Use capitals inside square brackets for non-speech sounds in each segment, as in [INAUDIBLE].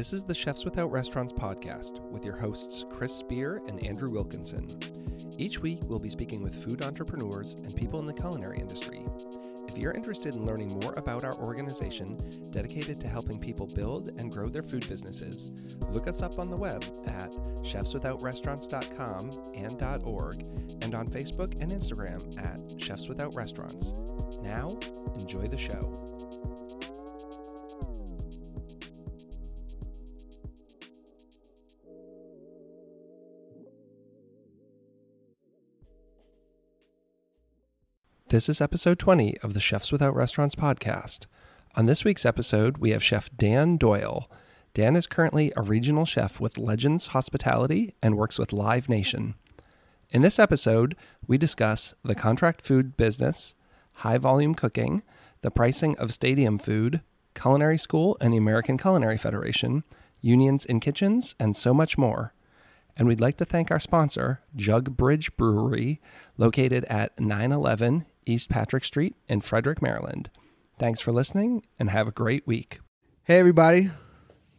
This is the Chefs Without Restaurants podcast with your hosts Chris Spear and Andrew Wilkinson. Each week, we'll be speaking with food entrepreneurs and people in the culinary industry. If you're interested in learning more about our organization dedicated to helping people build and grow their food businesses, look us up on the web at chefswithoutrestaurants.com and .org and on Facebook and Instagram at Chefs Without Restaurants. Now, enjoy the show. This is episode 20 of the Chefs Without Restaurants podcast. On this week's episode, we have Chef Dan Doyle. Dan is currently a regional chef with Legends Hospitality and works with Live Nation. In this episode, we discuss the contract food business, high volume cooking, the pricing of stadium food, culinary school and the American Culinary Federation, unions in kitchens, and so much more. And we'd like to thank our sponsor, Jug Bridge Brewery, located at 911 East Patrick Street in Frederick, Maryland. Thanks for listening and have a great week. Hey, everybody.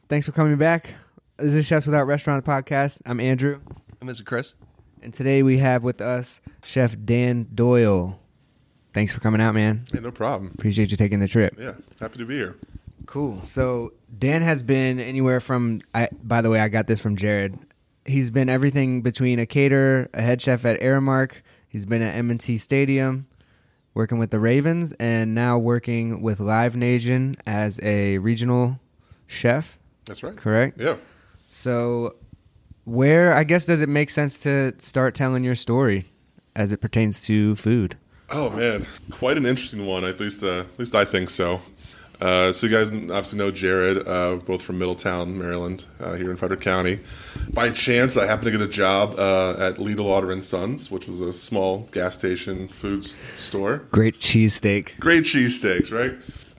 Thanks for coming back. This is Chefs Without Restaurant podcast. I'm Andrew. And Mr. Chris. And today we have with us Chef Dan Doyle. Thanks for coming out, man. Yeah, no problem. Appreciate you taking the trip. Yeah, happy to be here. Cool. So Dan has been anywhere from. I, by the way, I got this from Jared. He's been everything between a caterer, a head chef at Aramark. He's been at M&T Stadium, working with the Ravens, and now working with Live Nation as a regional chef. That's right. Correct. Yeah. So, where I guess does it make sense to start telling your story as it pertains to food? Oh man, quite an interesting one. At least, uh, at least I think so. Uh, so you guys obviously know Jared, uh, both from Middletown, Maryland, uh, here in Frederick County. By chance, I happened to get a job uh, at Lidl Lauder and Sons, which was a small gas station foods store. Great cheesesteak. Great cheesesteaks, right?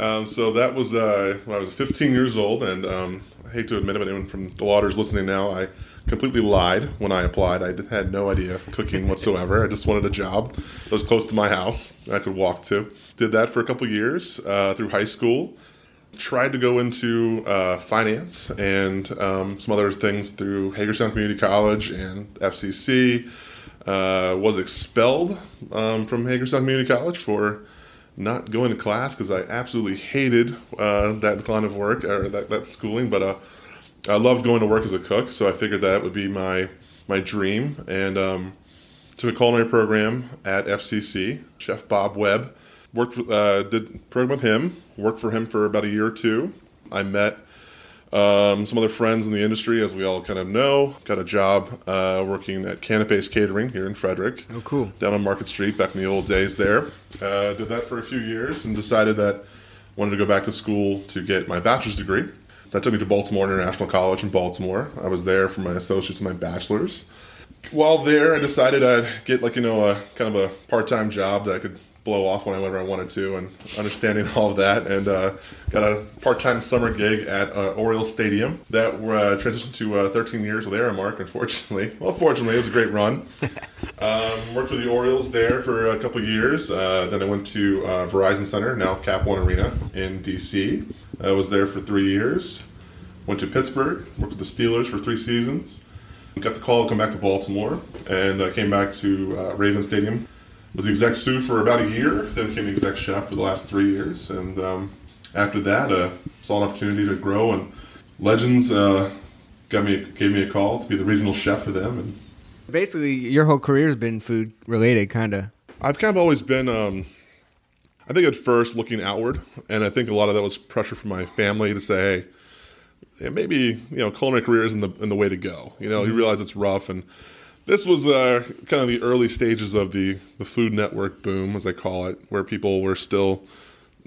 Um, so that was uh, when I was 15 years old, and um, I hate to admit it, but anyone from the Lauders listening now, I completely lied when I applied. I had no idea cooking whatsoever. I just wanted a job that was close to my house I could walk to. Did that for a couple years uh, through high school. Tried to go into uh, finance and um, some other things through Hagerstown Community College and FCC. Uh, was expelled um, from Hagerstown Community College for not going to class because I absolutely hated uh, that line of work or that, that schooling, but uh, I loved going to work as a cook, so I figured that would be my my dream. And um, took a culinary program at FCC. Chef Bob Webb worked uh, did program with him. Worked for him for about a year or two. I met um, some other friends in the industry, as we all kind of know. Got a job uh, working at Canapes Catering here in Frederick. Oh, cool. Down on Market Street, back in the old days there. Uh, did that for a few years and decided that I wanted to go back to school to get my bachelor's degree. That took me to Baltimore International College in Baltimore. I was there for my associates and my bachelor's. While there, I decided I'd get like you know a kind of a part-time job that I could blow off whenever I wanted to, and understanding all of that, and uh, got a part-time summer gig at uh, Orioles Stadium that uh, transitioned to uh, 13 years with Aramark. Unfortunately, [LAUGHS] well, fortunately, it was a great run. [LAUGHS] um, worked for the Orioles there for a couple years. Uh, then I went to uh, Verizon Center, now Cap One Arena in DC. I was there for three years. Went to Pittsburgh, worked with the Steelers for three seasons. Got the call to come back to Baltimore, and I came back to uh, Raven Stadium. Was the exec sous for about a year, then became the exec chef for the last three years. And um, after that, uh, saw an opportunity to grow, and Legends uh, got me gave me a call to be the regional chef for them. And Basically, your whole career has been food related, kind of. I've kind of always been, um, I think at first looking outward, and I think a lot of that was pressure from my family to say, hey, yeah, maybe you know culinary career isn't the, in the way to go. You know, you realize it's rough, and this was uh, kind of the early stages of the the Food Network boom, as I call it, where people were still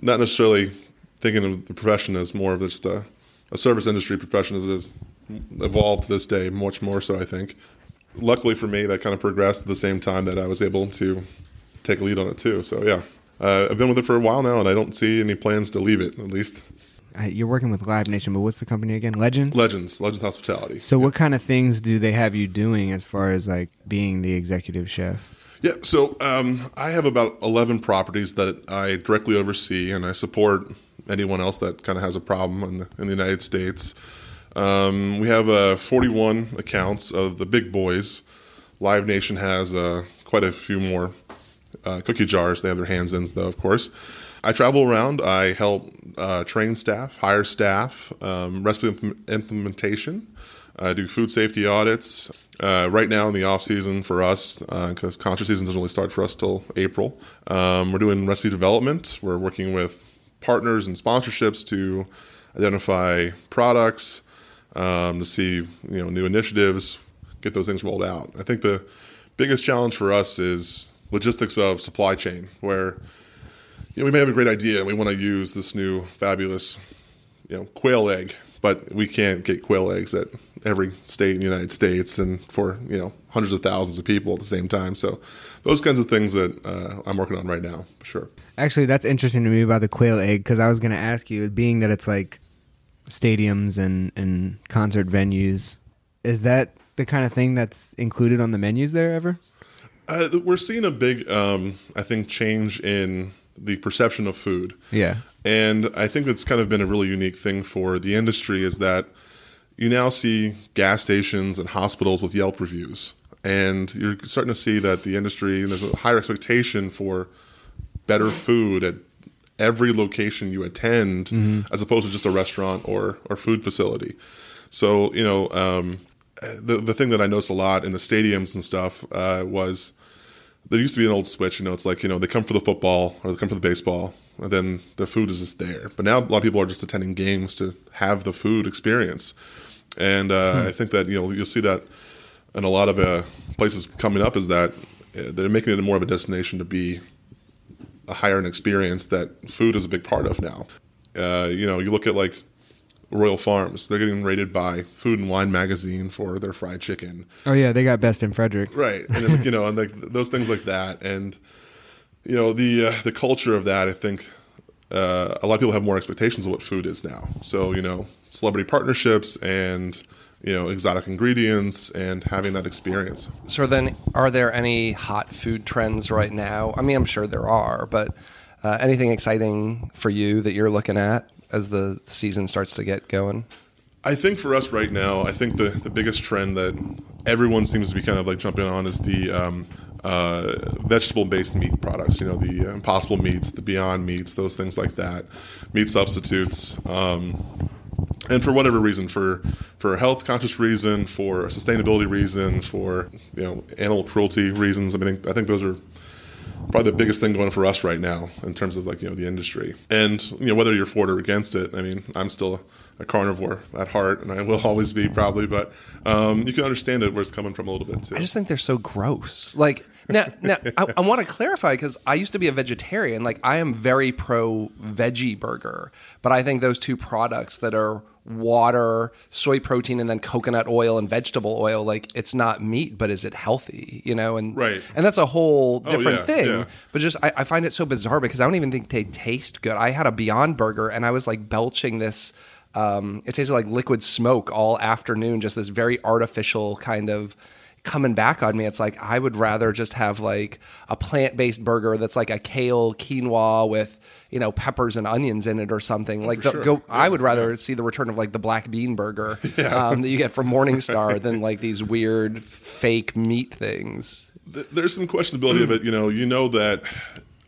not necessarily thinking of the profession as more of just a, a service industry profession as it has evolved to this day, much more so, I think. Luckily for me, that kind of progressed at the same time that I was able to take a lead on it too. So yeah, uh, I've been with it for a while now, and I don't see any plans to leave it. At least You're working with Live Nation, but what's the company again? Legends. Legends, Legends Hospitality. so, what kind of things do they have you doing as far as like being the executive chef? Yeah, so um, I have about 11 properties that I directly oversee, and I support anyone else that kind of has a problem in the, in the United States. Um, we have uh, 41 accounts of the big boys. Live Nation has uh, quite a few more uh, cookie jars they have their hands in, though, of course. I travel around. I help uh, train staff, hire staff, um, recipe imp- implementation. I do food safety audits. Uh, right now in the off season for us, because uh, concert season doesn't really start for us till April, um, we're doing recipe development. We're working with partners and sponsorships to identify products, um, to see you know new initiatives, get those things rolled out. I think the biggest challenge for us is logistics of supply chain, where you know, we may have a great idea and we want to use this new fabulous you know quail egg, but we can't get quail eggs at every state in the United States and for you know hundreds of thousands of people at the same time. So those kinds of things that uh, I'm working on right now, for sure. Actually, that's interesting to me about the quail egg because I was going to ask you, being that it's like stadiums and and concert venues, is that the kind of thing that's included on the menus there ever? Uh, we're seeing a big, um, I think, change in the perception of food. Yeah. And I think that's kind of been a really unique thing for the industry is that you now see gas stations and hospitals with Yelp reviews. And you're starting to see that the industry, and there's a higher expectation for better food at every location you attend, mm-hmm. as opposed to just a restaurant or, or food facility. So, you know, um, the, the thing that I noticed a lot in the stadiums and stuff uh, was there used to be an old switch. You know, it's like you know they come for the football or they come for the baseball, and then the food is just there. But now a lot of people are just attending games to have the food experience, and uh, hmm. I think that you know you'll see that in a lot of uh, places coming up is that uh, they're making it more of a destination to be a higher end experience that food is a big part of now. Uh, you know, you look at like Royal Farms. They're getting rated by Food and Wine magazine for their fried chicken. Oh yeah, they got best in Frederick. Right, and then, you know, and like those things like that, and you know the uh, the culture of that. I think uh, a lot of people have more expectations of what food is now. So you know, celebrity partnerships and you know exotic ingredients and having that experience. So then, are there any hot food trends right now? I mean, I'm sure there are, but uh, anything exciting for you that you're looking at? As the season starts to get going? I think for us right now, I think the, the biggest trend that everyone seems to be kind of like jumping on is the um, uh, vegetable based meat products. You know, the Impossible meats, the Beyond meats, those things like that, meat substitutes. Um, and for whatever reason, for for a health conscious reason, for a sustainability reason, for you know animal cruelty reasons, I mean, I think those are probably the biggest thing going for us right now in terms of like you know the industry. And you know whether you're for it or against it i mean i'm still a carnivore at heart and i will [LAUGHS] always be probably but um, you can understand it where it's coming from a little bit too. I just think they're so gross. Like now, now I, I want to clarify because I used to be a vegetarian. Like, I am very pro veggie burger, but I think those two products that are water, soy protein, and then coconut oil and vegetable oil. Like it's not meat, but is it healthy? You know, and right, and that's a whole different oh, yeah, thing. Yeah. But just I, I, find it so bizarre because I don't even think they taste good. I had a Beyond Burger and I was like belching this. Um, it tasted like liquid smoke all afternoon. Just this very artificial kind of coming back on me. It's like I would rather just have like a plant based burger that's like a kale quinoa with you know peppers and onions in it or something. Oh, like the, sure. go, yeah, I would rather yeah. see the return of like the black bean burger [LAUGHS] yeah. um, that you get from Morningstar [LAUGHS] than like these weird fake meat things. There's some questionability of it. You know, you know that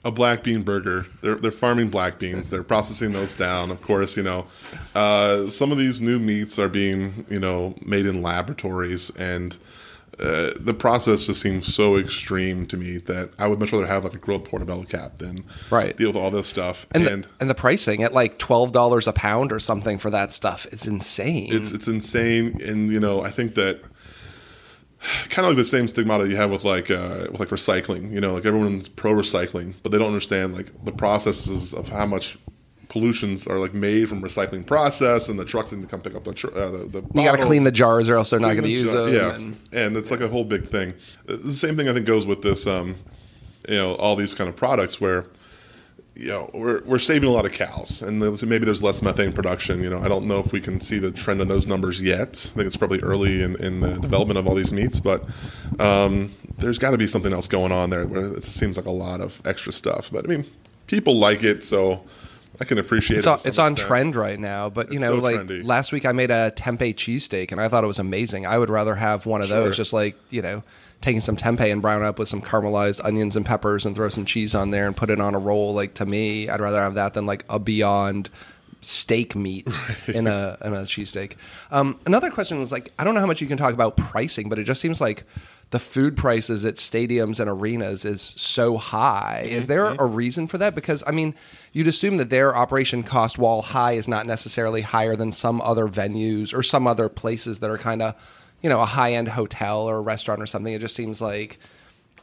a black bean burger. They're they're farming black beans. They're processing those down. Of course, you know, uh, some of these new meats are being you know made in laboratories and uh, the process just seems so extreme to me that I would much rather have like a grilled portobello cap than right. deal with all this stuff. And and the, and the pricing at like twelve dollars a pound or something for that stuff, it's insane. It's it's insane, and you know I think that kind of like the same stigmata you have with like uh, with like recycling. You know, like everyone's pro recycling, but they don't understand like the processes of how much pollutions are like made from recycling process, and the trucks need to come pick up the tr- uh, the, the You got to clean the jars, or else they're not going to use jar- them. Yeah, and, and, it's like a whole big thing. The same thing I think goes with this. Um, you know, all these kind of products where you know we're we're saving a lot of cows, and maybe there's less methane production. You know, I don't know if we can see the trend in those numbers yet. I think it's probably early in, in the development of all these meats, but um, there's got to be something else going on there where it seems like a lot of extra stuff. But I mean, people like it, so I can appreciate It's it. on, it's on extent. trend right now, but you It's know, so like trendy. last week I made a tempeh cheesesteak and I thought it was amazing. I would rather have one of Sure. those, just like you know, taking some tempeh and brown up with some caramelized onions and peppers and throw some cheese on there and put it on a roll. Like to me, I'd rather have that than like a Beyond steak meat in a in a cheesesteak. Um, another question was like, I don't know how much you can talk about pricing, but it just seems like the food prices at stadiums and arenas is so high. Is there a reason for that? Because I mean, you'd assume that their operation cost, while high, is not necessarily higher than some other venues or some other places that are kind of, you know, a high end hotel or a restaurant or something. It just seems like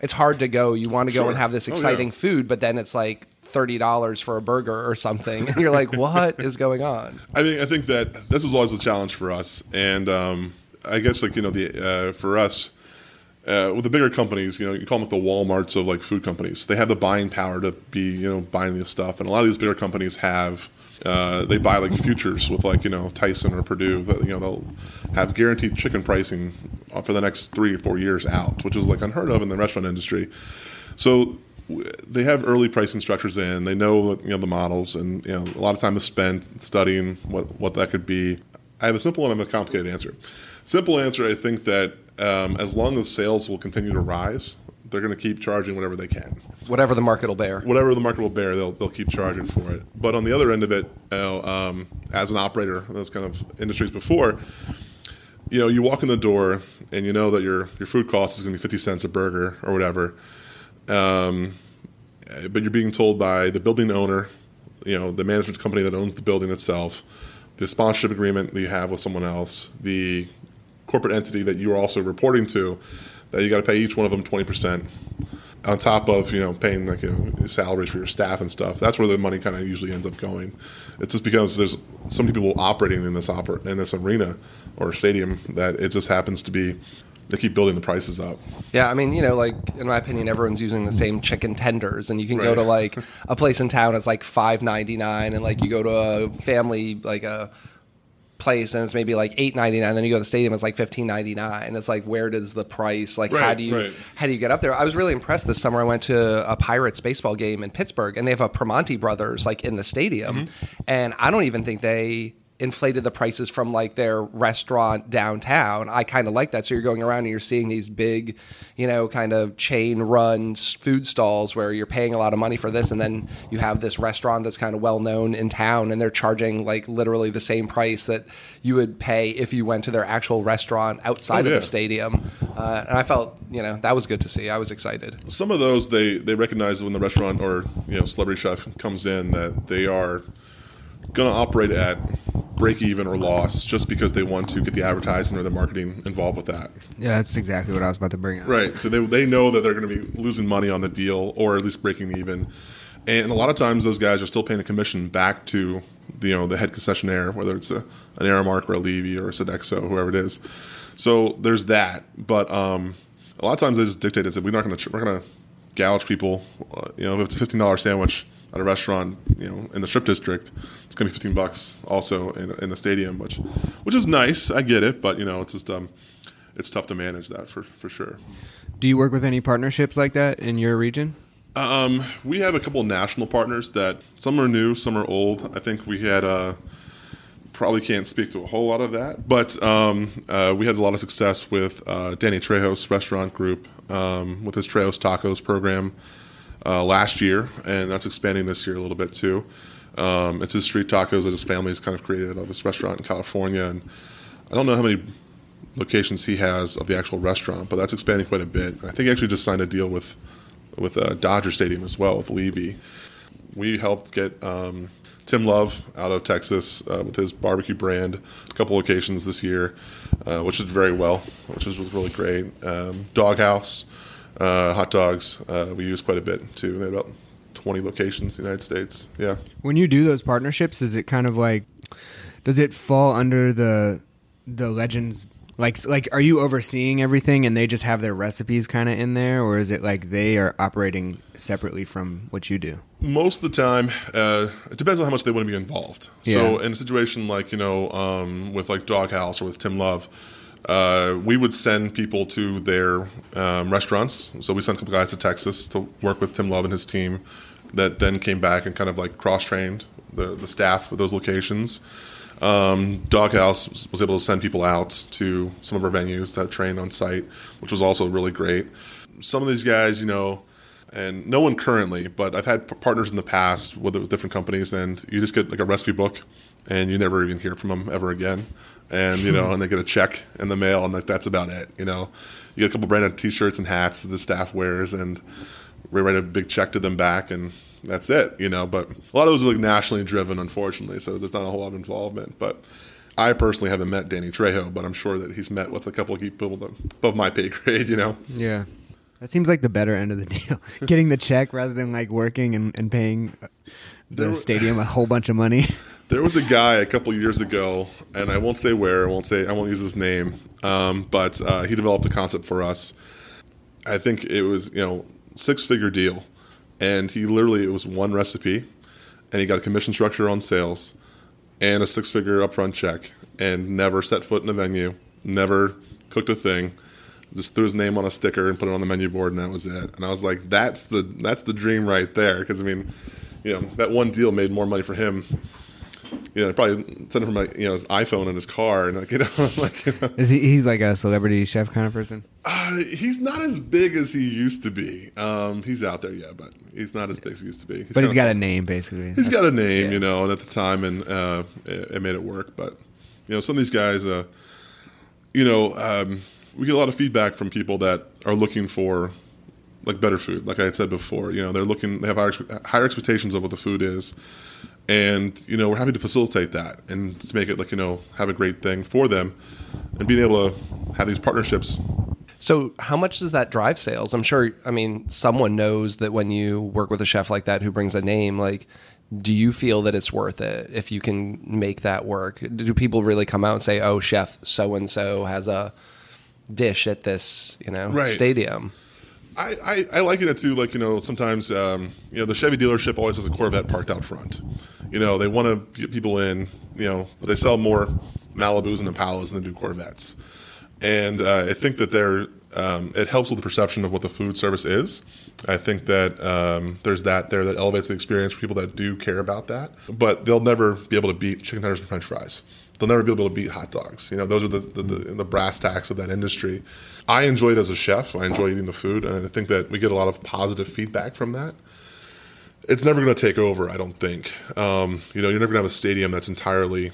it's hard to go. You want to go Sure. and have this Oh, yeah. exciting food, but then it's like thirty dollars for a burger or something, and you're like, what is going on? I think I think that this is always a challenge for us, and um, I guess like you know the uh, for us. Uh, with the bigger companies, you know, you call them like the WalMarts of like food companies. They have the buying power to be, you know, buying this stuff, and a lot of these bigger companies have. Uh, they buy like futures with like you know Tyson or Perdue. That, you know they'll have guaranteed chicken pricing for the next three or four years out, which is like unheard of in the restaurant industry. So they have early pricing structures in. They know you know the models, and you know a lot of time is spent studying what what that could be. I have a simple and I have a complicated answer. Simple answer: I think that um, as long as sales will continue to rise, they're going to keep charging whatever they can. Whatever the market will bear. Whatever the market will bear, they'll they'll keep charging for it. But on the other end of it, you know, um, as an operator in those kind of industries before, you know, you walk in the door and you know that your your food cost is going to be fifty cents a burger or whatever. Um, but you're being told by the building owner, you know, the management company that owns the building itself, the sponsorship agreement that you have with someone else, the corporate entity that you are also reporting to, that you got to pay each one of them twenty percent on top of you know paying like you know, salaries for your staff and stuff. That's where the money kind of usually ends up going. It's just because there's so many people operating in this oper- in this arena or stadium that it just happens to be they keep building the prices up. Yeah, I mean, you know, like in my opinion, everyone's using the same chicken tenders, and you can go to like a place in town that's like five ninety nine, and like you go to a family like a place and it's maybe like eight ninety nine. Then you go to the stadium, it's like fifteen ninety nine. It's like where does the price? Like how do you right. how do you get up there? I was really impressed this summer. I went to a Pirates baseball game in Pittsburgh, and they have a Primanti Brothers like in the stadium, Mm-hmm. and I don't even think they inflated the prices from like their restaurant downtown. I kind of like that. So you're going around and you're seeing these big, you know, kind of chain run food stalls where you're paying a lot of money for this, and then you have this restaurant that's kind of well known in town, and they're charging like literally the same price that you would pay if you went to their actual restaurant outside Oh, of the stadium. Uh, and I felt, you know, that was good to see. I was excited. Some of those they they recognize when the restaurant or you know celebrity chef comes in that they are going to operate at break even or loss just because they want to get the advertising or the marketing involved with that. Yeah, that's exactly what I was about to bring up. Right. So they, they know that they're going to be losing money on the deal or at least breaking even. And a lot of times those guys are still paying a commission back to the, you know the head concessionaire, whether it's a, an Aramark or a Levy or a Sodexo, whoever it is. So there's that. But um, a lot of times they just dictate it. That we're not going to we're going to gouge people. Uh, you know, if it's a fifteen dollar sandwich at a restaurant, you know, in the Strip District, it's going to be fifteen bucks also in, in the stadium, which which is nice. I get it, but you know, it's just um, it's tough to manage that for for sure. Do you work with any partnerships like that in your region? Um, we have a couple national partners that some are new, some are old. I think we had uh, probably can't speak to a whole lot of that, but um, uh, we had a lot of success with uh, Danny Trejo's Restaurant Group um, with his Trejo's Tacos program uh, last year, and that's expanding this year a little bit too. Um, it's his street tacos that his family has kind of created of his restaurant in California, and I don't know how many locations he has of the actual restaurant, but that's expanding quite a bit. I think he actually just signed a deal with with uh, Dodger Stadium as well with Levy. We helped get um, Tim Love out of Texas uh, with his barbecue brand a couple locations this year, uh, which did very well, which was really great. Um, Dog Haus, hot dogs, uh, we use quite a bit too. They about 20 locations in the United States. Yeah. When you do those partnerships, is it kind of like does it fall under the the legends like like are you overseeing everything and they just have their recipes kind of in there or is it like they are operating separately from what you do? Most of the time, uh, it depends on how much they want to be involved. So, in a situation like you know, um, with like Dog Haus or with Tim Love, uh, we would send people to their um, restaurants. So we sent a couple guys to Texas to work with Tim Love and his team, that then came back and kind of like cross trained the, the staff of those locations. Um, Dog Haus was able to send people out to some of our venues to train on site, which was also really great. Some of these guys, you know, and no one currently, but I've had partners in the past with different companies, and you just get like a recipe book, and you never even hear from them ever again. And you know, and they get a check in the mail, and like that's about it. You know, you get a couple branded T-shirts and hats that the staff wears, and we write a big check to them back, and that's it. You know, but a lot of those are like nationally driven, unfortunately, so there's not a whole lot of involvement. But I personally haven't met Danny Trejo, but I'm sure that he's met with a couple of people above my pay grade. You know. Yeah. That seems like the better end of the [LAUGHS] deal. Getting the check rather than like working and, and paying uh, the There- [LAUGHS] stadium a whole bunch of money. [LAUGHS] There was a guy a couple years ago, and I won't say where, I won't say, I won't use his name, um, but uh, he developed a concept for us. I think it was, you know, six figure deal, and he literally it was one recipe, and he got a commission structure on sales, and a six figure upfront check, and never set foot in a venue, never cooked a thing. Just threw his name on a sticker and put it on the menu board, and that was it. And I was like, "That's the that's the dream right there." Because I mean, you know, that one deal made more money for him you know, probably sent it from like you know his iPhone in his car, and like you know, [LAUGHS] like you know, Is he? He's like a celebrity chef kind of person. uh, he's not as big as he used to be. Um, he's out there, yeah, but he's not as big as he used to be. But he's got a name basically. he's got a name, yeah. you know, and at the time, and uh, it, it made it work. But you know, some of these guys, uh, you know, um, we get a lot of feedback from people that are looking for like better food. Like I had said before, you know, they're looking, they have higher, higher expectations of what the food is, and you know, we're happy to facilitate that and to make it like you know, have a great thing for them, and being able to have these partnerships So, how much does that drive sales? I'm sure. I mean, someone knows that when you work with a chef like that who brings a name, like, do you feel that it's worth it if you can make that work? Do people really come out and say, "Oh, chef so and so has a dish at this, you know, Right. stadium"? I, I, I liken it to like you know sometimes um, you know the Chevy dealership always has a Corvette parked out front. You know they want to get people in. You know but they sell more Malibus and Impalas than they do Corvettes, and uh, I think that they're um, it helps with the perception of what the food service is. I think that um, there's that there that elevates the experience for people that do care about that. But they'll never be able to beat chicken tenders and French fries. They'll never be able to beat hot dogs. You know, those are the, the, the, the brass tacks of that industry. I enjoy it as a chef. I enjoy eating the food, and I think that we get a lot of positive feedback from that. It's never going to take over, I don't think. Um, you know, you're never going to have a stadium that's entirely,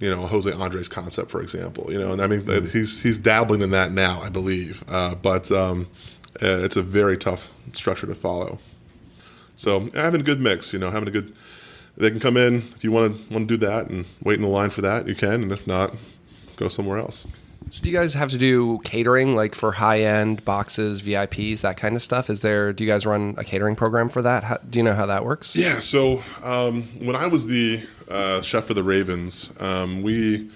you know, Jose Andres concept, for example. You know, and I mean, he's he's dabbling in that now, I believe. Uh, but um, uh, it's a very tough structure to follow. So having a good mix, you know, having a good. They can come in if you want to want to do that and wait in the line for that. You can, and if not, go somewhere else. So do you guys have to do catering, like for high end boxes, VIPs, that kind of stuff? Is there? Do you guys run a catering program for that? How, do you know how that works? Yeah. So um, when I was the uh, chef for the Ravens, um, we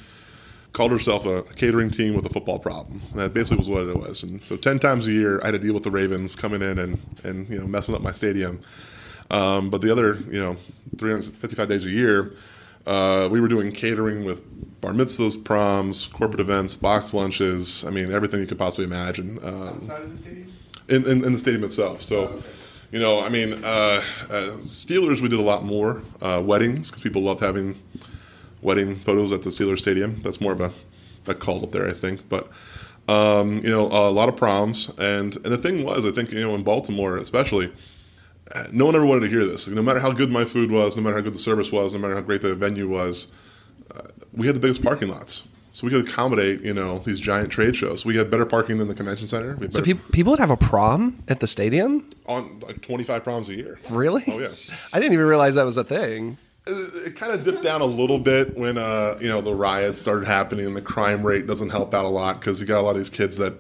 called ourselves a catering team with a football problem. That basically was what it was. And so ten times a year, I had to deal with the Ravens coming in and and you know messing up my stadium. Um, but the other you know 355 days a year, uh, we were doing catering with bar mitzvahs, proms, corporate events, box lunches. I mean everything you could possibly imagine. Um, Outside of the stadium? in, in, in the stadium itself. So, you know, I mean, uh, uh, Steelers, we did a lot more uh, weddings because people loved having wedding photos at the Steelers Stadium. That's more of a, a call up there, I think. But, um, you know, a lot of proms. And, and the thing was, I think, you know, in Baltimore especially, no one ever wanted to hear this. No matter how good my food was, no matter how good the service was, no matter how great the venue was, uh, we had the biggest parking lots. So we could accommodate, you know, these giant trade shows. We had better parking than the convention center. So pe- people would have a prom at the stadium? on like 25 proms a year. Really? Oh, yeah. I didn't even realize that was a thing. It, it kind of dipped down a little bit when uh, you know the riots started happening and the crime rate doesn't help out a lot because you got a lot of these kids that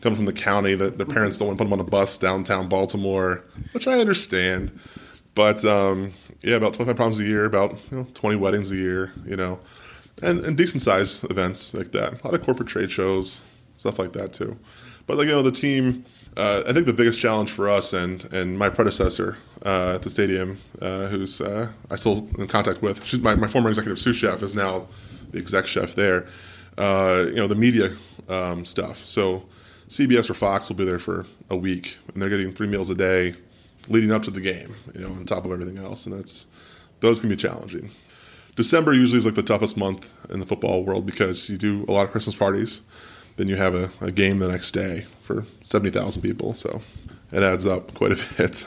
come from the county that their parents don't want to put them on a bus downtown Baltimore, which I understand. But um, yeah, about 25 proms a year, about you know 20 weddings a year, you know, and, and decent sized events like that. A lot of corporate trade shows, stuff like that too. But like you know, the team. Uh, I think the biggest challenge for us and and my predecessor uh, at the stadium, uh, who's uh, I still in contact with, she's my, my former executive sous chef is now the exec chef there. Uh, you know the media um, stuff. So CBS or Fox will be there for a week, and they're getting three meals a day leading up to the game. You know, on top of everything else, and that's those can be challenging. December usually is like the toughest month in the football world because you do a lot of Christmas parties. Then you have a, a game the next day for 70,000 people. So it adds up quite a bit.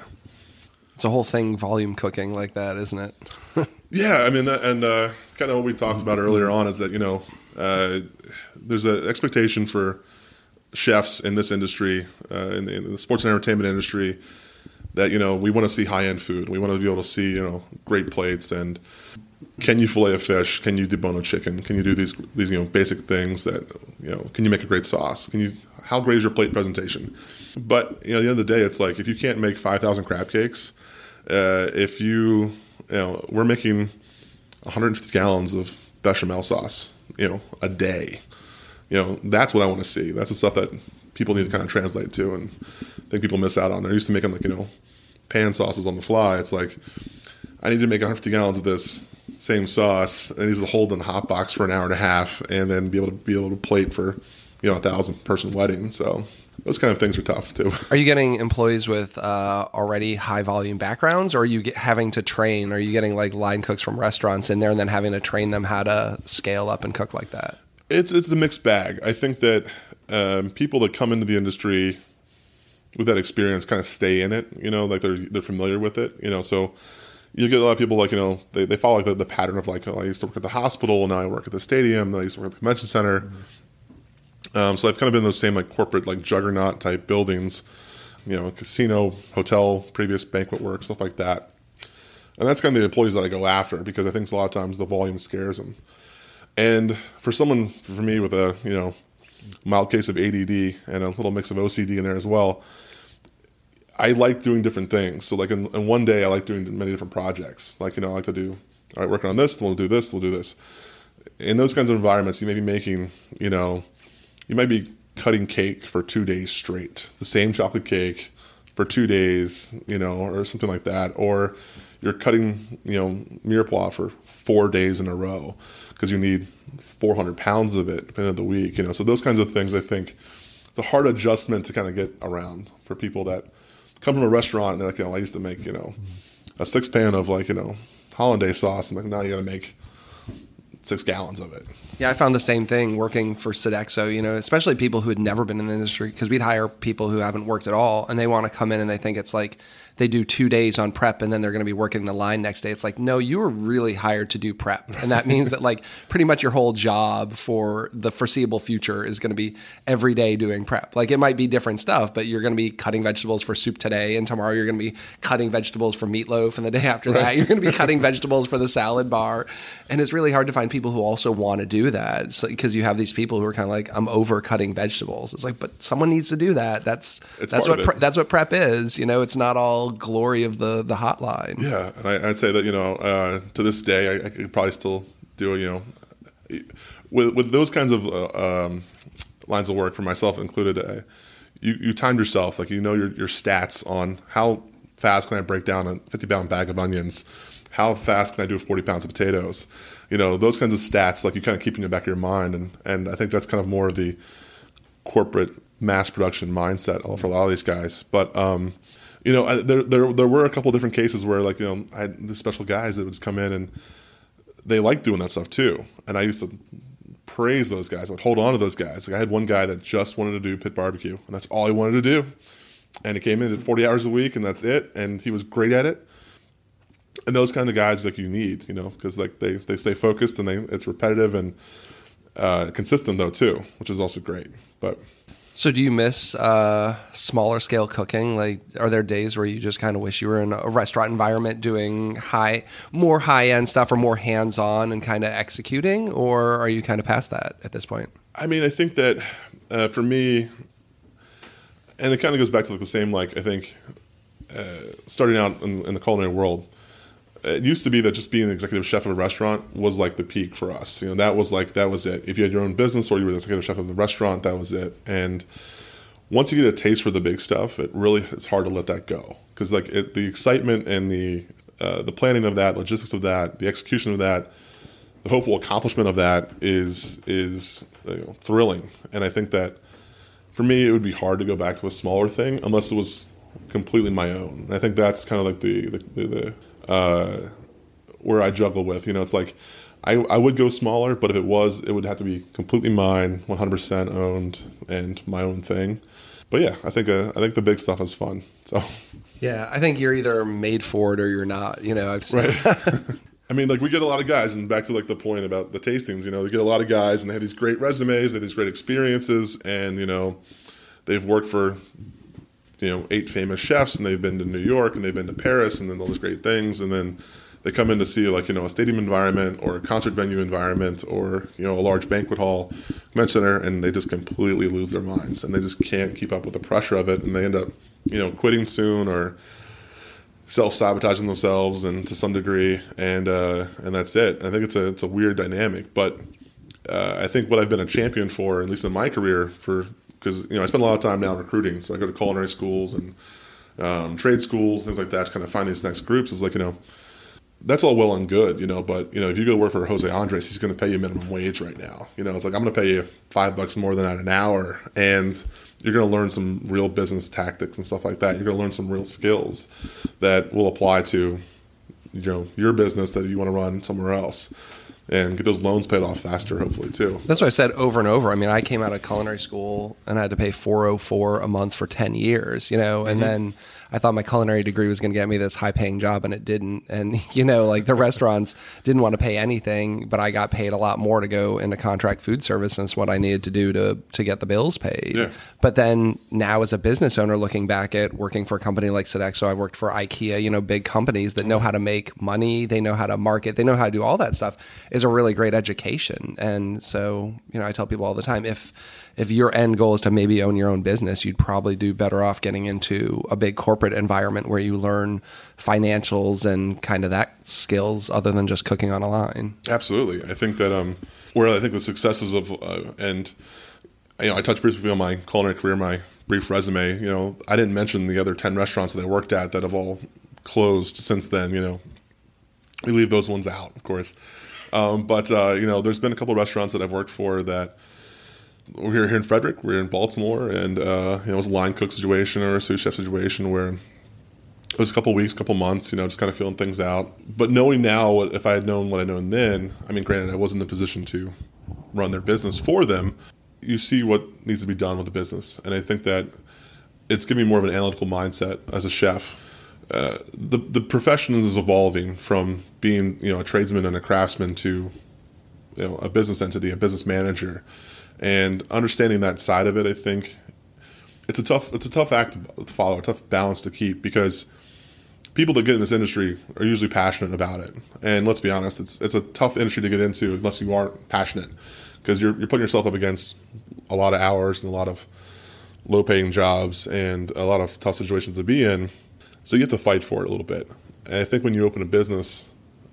It's a whole thing, volume cooking like that, isn't it? [LAUGHS] Yeah, I mean, that- and uh, kind of what we talked about earlier on is that you know uh, there's an expectation for chefs in this industry, uh, in, the, in the sports and entertainment industry, that you know we want to see high end food. We want to be able to see you know great plates and can you fillet a fish? Can you debone a chicken? Can you do these these you know basic things that you know? Can you make a great sauce? Can you how great is your plate presentation? But you know, at the end of the day, it's like if you can't make five thousand crab cakes, uh, if you you know we're making 150 gallons of bechamel sauce, you know, a day. You know, that's what I want to see. That's the stuff that people need to kind of translate to, and I think people miss out on. They're used to making like you know, pan sauces on the fly. It's like I need to make 150 gallons of this same sauce, and these to hold in a hot box for an hour and a half, and then be able to be able to plate for you know a thousand person wedding. So those kind of things are tough too. Are you getting employees with uh, already high volume backgrounds, or are you having to train? Are you getting like line cooks from restaurants in there and then having to train them how to scale up and cook like that? It's it's a mixed bag. I think that um, people that come into the industry with that experience kind of stay in it. You know, like they're they're familiar with it. You know, so you get a lot of people like you know they, they follow like the, the pattern of like oh, I used to work at the hospital, now I work at the stadium, then I used to work at the convention center. Um, so I've kind of been in those same like corporate like juggernaut type buildings, you know, casino, hotel, previous banquet work, stuff like that. And that's kind of the employees that I go after because I think a lot of times the volume scares them. And for someone, for me, with a you know mild case of ADD and a little mix of OCD in there as well, I like doing different things. So like in, in one day, I like doing many different projects. Like you know, I like to do all right, working on this, we'll do this, we'll do this. In those kinds of environments, you may be making you know, you might be cutting cake for two days straight, the same chocolate cake for two days, you know, or something like that, or you're cutting you know mirepoix for four days in a row because you need 400 pounds of it depending on the week, you know. So those kinds of things, I think, it's a hard adjustment to kind of get around for people that come from a restaurant and they're like, you know, I used to make, you know, a six pan of like, you know, hollandaise sauce. and like, now you got to make six gallons of it. Yeah, I found the same thing working for Sodexo, you know, especially people who had never been in the industry because we'd hire people who haven't worked at all and they want to come in and they think it's like they do two days on prep and then they're going to be working the line next day. It's like, no, you were really hired to do prep. And that means that like pretty much your whole job for the foreseeable future is going to be every day doing prep. Like it might be different stuff, but you're going to be cutting vegetables for soup today and tomorrow you're going to be cutting vegetables for meatloaf and the day after that you're going to be cutting vegetables for the salad bar. And it's really hard to find people who also want to do that because you have these people who are kind of like, I'm over cutting vegetables. It's like, but someone needs to do that. That's It's that's what pre- that's what prep is. You know, it's not all glory of the the hotline. Yeah, and I, I'd say that you know uh, to this day I, I could probably still do you know with with those kinds of uh, um, lines of work for myself included. Uh, you you timed yourself like you know your your stats on how fast can I break down a fifty pound bag of onions. How fast can I do 40 pounds of potatoes? You know, those kinds of stats, like you kind of keep in the back of your mind. And, and I think that's kind of more of the corporate mass production mindset for a lot of these guys. But um, you know, I, there there there were a couple different cases where like you know I had the special guys that would just come in and they liked doing that stuff too, and I used to praise those guys. I would hold on to those guys. Like I had one guy that just wanted to do pit barbecue, and that's all he wanted to do. And he came in at 40 hours a week, and that's it. And he was great at it. And those kind of guys like you need, you know, because like they, they stay focused and they it's repetitive and uh, consistent though too, which is also great. But So, do you miss uh, smaller scale cooking? Like, are there days where you just kind of wish you were in a restaurant environment doing high, more high end stuff, or more hands on and kind of executing, or are you kind of past that at this point? I mean, I think that uh, for me, and it kind of goes back to like the same like I think uh, starting out in, in the culinary world. It used to be that just being the executive chef of a restaurant was like the peak for us. You know, that was like that was it. If you had your own business or you were the executive chef of the restaurant, that was it. And once you get a taste for the big stuff, it really is hard to let that go because like it, the excitement and the uh, the planning of that, logistics of that, the execution of that, the hopeful accomplishment of that is is you know, thrilling. And I think that for me, it would be hard to go back to a smaller thing unless it was completely my own. And I think that's kind of like the the, the, the uh, where I juggle with. You know, it's like I, I would go smaller, but if it was, it would have to be completely mine, 100% owned, and my own thing. But yeah, I think uh, I think the big stuff is fun. So Yeah, I think you're either made for it or you're not. You know, I've seen, right. [LAUGHS] I mean, like we get a lot of guys, and back to like the point about the tastings. You know, we get a lot of guys, and they have these great resumes, they have these great experiences, and you know, they've worked for you know eight famous chefs, and they've been to New York, and they've been to Paris, and then all these great things, and then they come in to see like you know a stadium environment or a concert venue environment or you know a large banquet hall, convention center, and they just completely lose their minds, and they just can't keep up with the pressure of it, and they end up you know quitting soon or self sabotaging themselves and to some degree, and uh, and that's it. I think it's a it's a weird dynamic, but uh, I think what I've been a champion for, at least in my career, for because you know I spend a lot of time now recruiting, so I go to culinary schools and um, trade schools, things like that, to kind of find these next groups. Is like you know that's all well and good, you know, but you know, if you go work for Jose Andres, he's going to pay you minimum wage right now. You know, it's like I'm going to pay you five bucks more than that an hour, and you're going to learn some real business tactics and stuff like that. You're going to learn some real skills that will apply to, you know, your business that you want to run somewhere else, and get those loans paid off faster, hopefully too. That's what I said over and over. I mean, I came out of culinary school and I had to pay 404 a month for 10 years, you know, and mm-hmm. then I thought my culinary degree was going to get me this high paying job and it didn't. And, [LAUGHS] you know, like the restaurants didn't want to pay anything, but I got paid a lot more to go into contract food service. And it's what I needed to do to, to get the bills paid. Yeah. But then now as a business owner, looking back at working for a company like Sodexo, I worked for IKEA, you know, big companies that know how to make money. They know how to market. They know how to do all that stuff is a really great education. And so, you know, I tell people all the time, if, if your end goal is to maybe own your own business, you'd probably do better off getting into a big corporate environment where you learn financials and kind of that skills other than just cooking on a line. Absolutely, I think that um, where I think the successes of uh, and you know I touched briefly on my culinary career, my brief resume. You know, I didn't mention the other ten restaurants that I worked at that have all closed since then. You know, we leave those ones out, of course. Um, but uh, you know, there's been a couple of restaurants that I've worked for that we're here in Frederick, we're in Baltimore, and uh, it was a line cook situation or a sous chef situation where it was a couple weeks, couple months, you know, just kind of feeling things out. But knowing now, if I had known what I known then, I mean, granted, I wasn't in a position to run their business for them. You see what needs to be done with the business, and I think that it's giving me more of an analytical mindset as a chef. Uh, the the profession is evolving from being you know a tradesman and a craftsman to you know a business entity, a business manager, and understanding that side of it. I think it's a tough it's a tough act to follow, a tough balance to keep because people that get in this industry are usually passionate about it. And let's be honest, it's it's a tough industry to get into unless you aren't passionate because you're you're putting yourself up against a lot of hours and a lot of low paying jobs and a lot of tough situations to be in. So you have to fight for it a little bit. And I think when you open a business,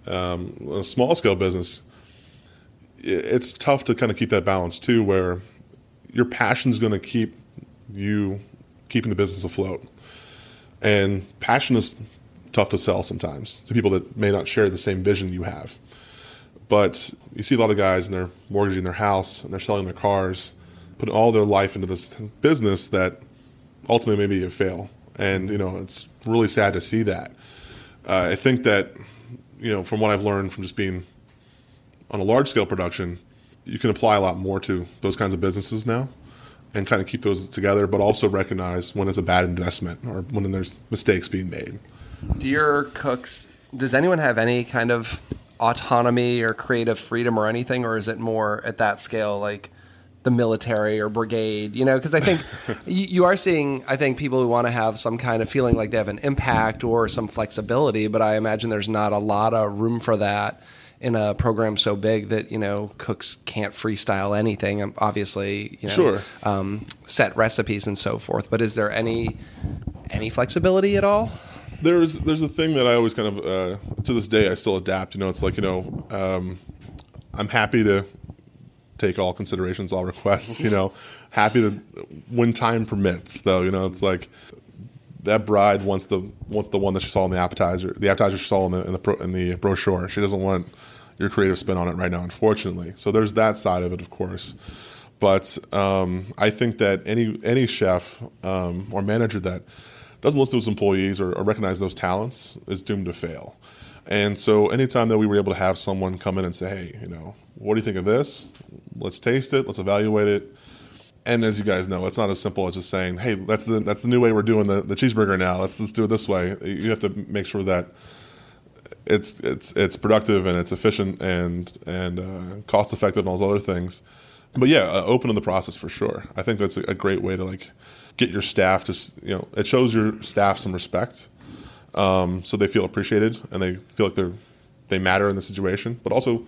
um, a small scale business, it's tough to kind of keep that balance too, where your passion is going to keep you keeping the business afloat. And passion is tough to sell sometimes to people that may not share the same vision you have. But you see a lot of guys and they're mortgaging their house and they're selling their cars, putting all their life into this business that ultimately maybe a fail. And you know, it's really sad to see that. Uh, I think that you know, from what I've learned from just being on a large scale production, you can apply a lot more to those kinds of businesses now and kind of keep those together, but also recognize when it's a bad investment or when there's mistakes being made. Do your cooks, does anyone have any kind of autonomy or creative freedom or anything, or is it more at that scale like the military or brigade? You know, because I think [LAUGHS] you, you are seeing, I think, people who want to have some kind of feeling like they have an impact or some flexibility, but I imagine there's not a lot of room for that in a program so big that you know cooks can't freestyle anything. Um, Obviously, you know, Sure. um, set recipes and so forth. But is there any any flexibility at all? There's there's a thing that I always kind of uh, to this day I still adapt. You know, it's like you know um, I'm happy to take all considerations, all requests. You know, happy to when time permits. Though you know, it's like that bride wants the wants the one that she saw in the appetizer, the appetizer she saw in the in the, pro, in the brochure. She doesn't want your creative spin on it right now, unfortunately. So there's that side of it, of course. But um, I think that any any chef um, or manager that doesn't listen to his employees or, or recognize those talents is doomed to fail. And so anytime that we were able to have someone come in and say, hey, you know, what do you think of this? Let's taste it. Let's evaluate it. And as you guys know, it's not as simple as just saying, "Hey, that's the that's the new way we're doing the, the cheeseburger now. Let's let's do it this way." You have to make sure that it's it's it's productive and it's efficient and and uh, cost effective and all those other things. But yeah, uh, open to the process for sure. I think that's a, a, great way to like get your staff to you know it shows your staff some respect, um, so they feel appreciated and they feel like they're they matter in the situation. But also,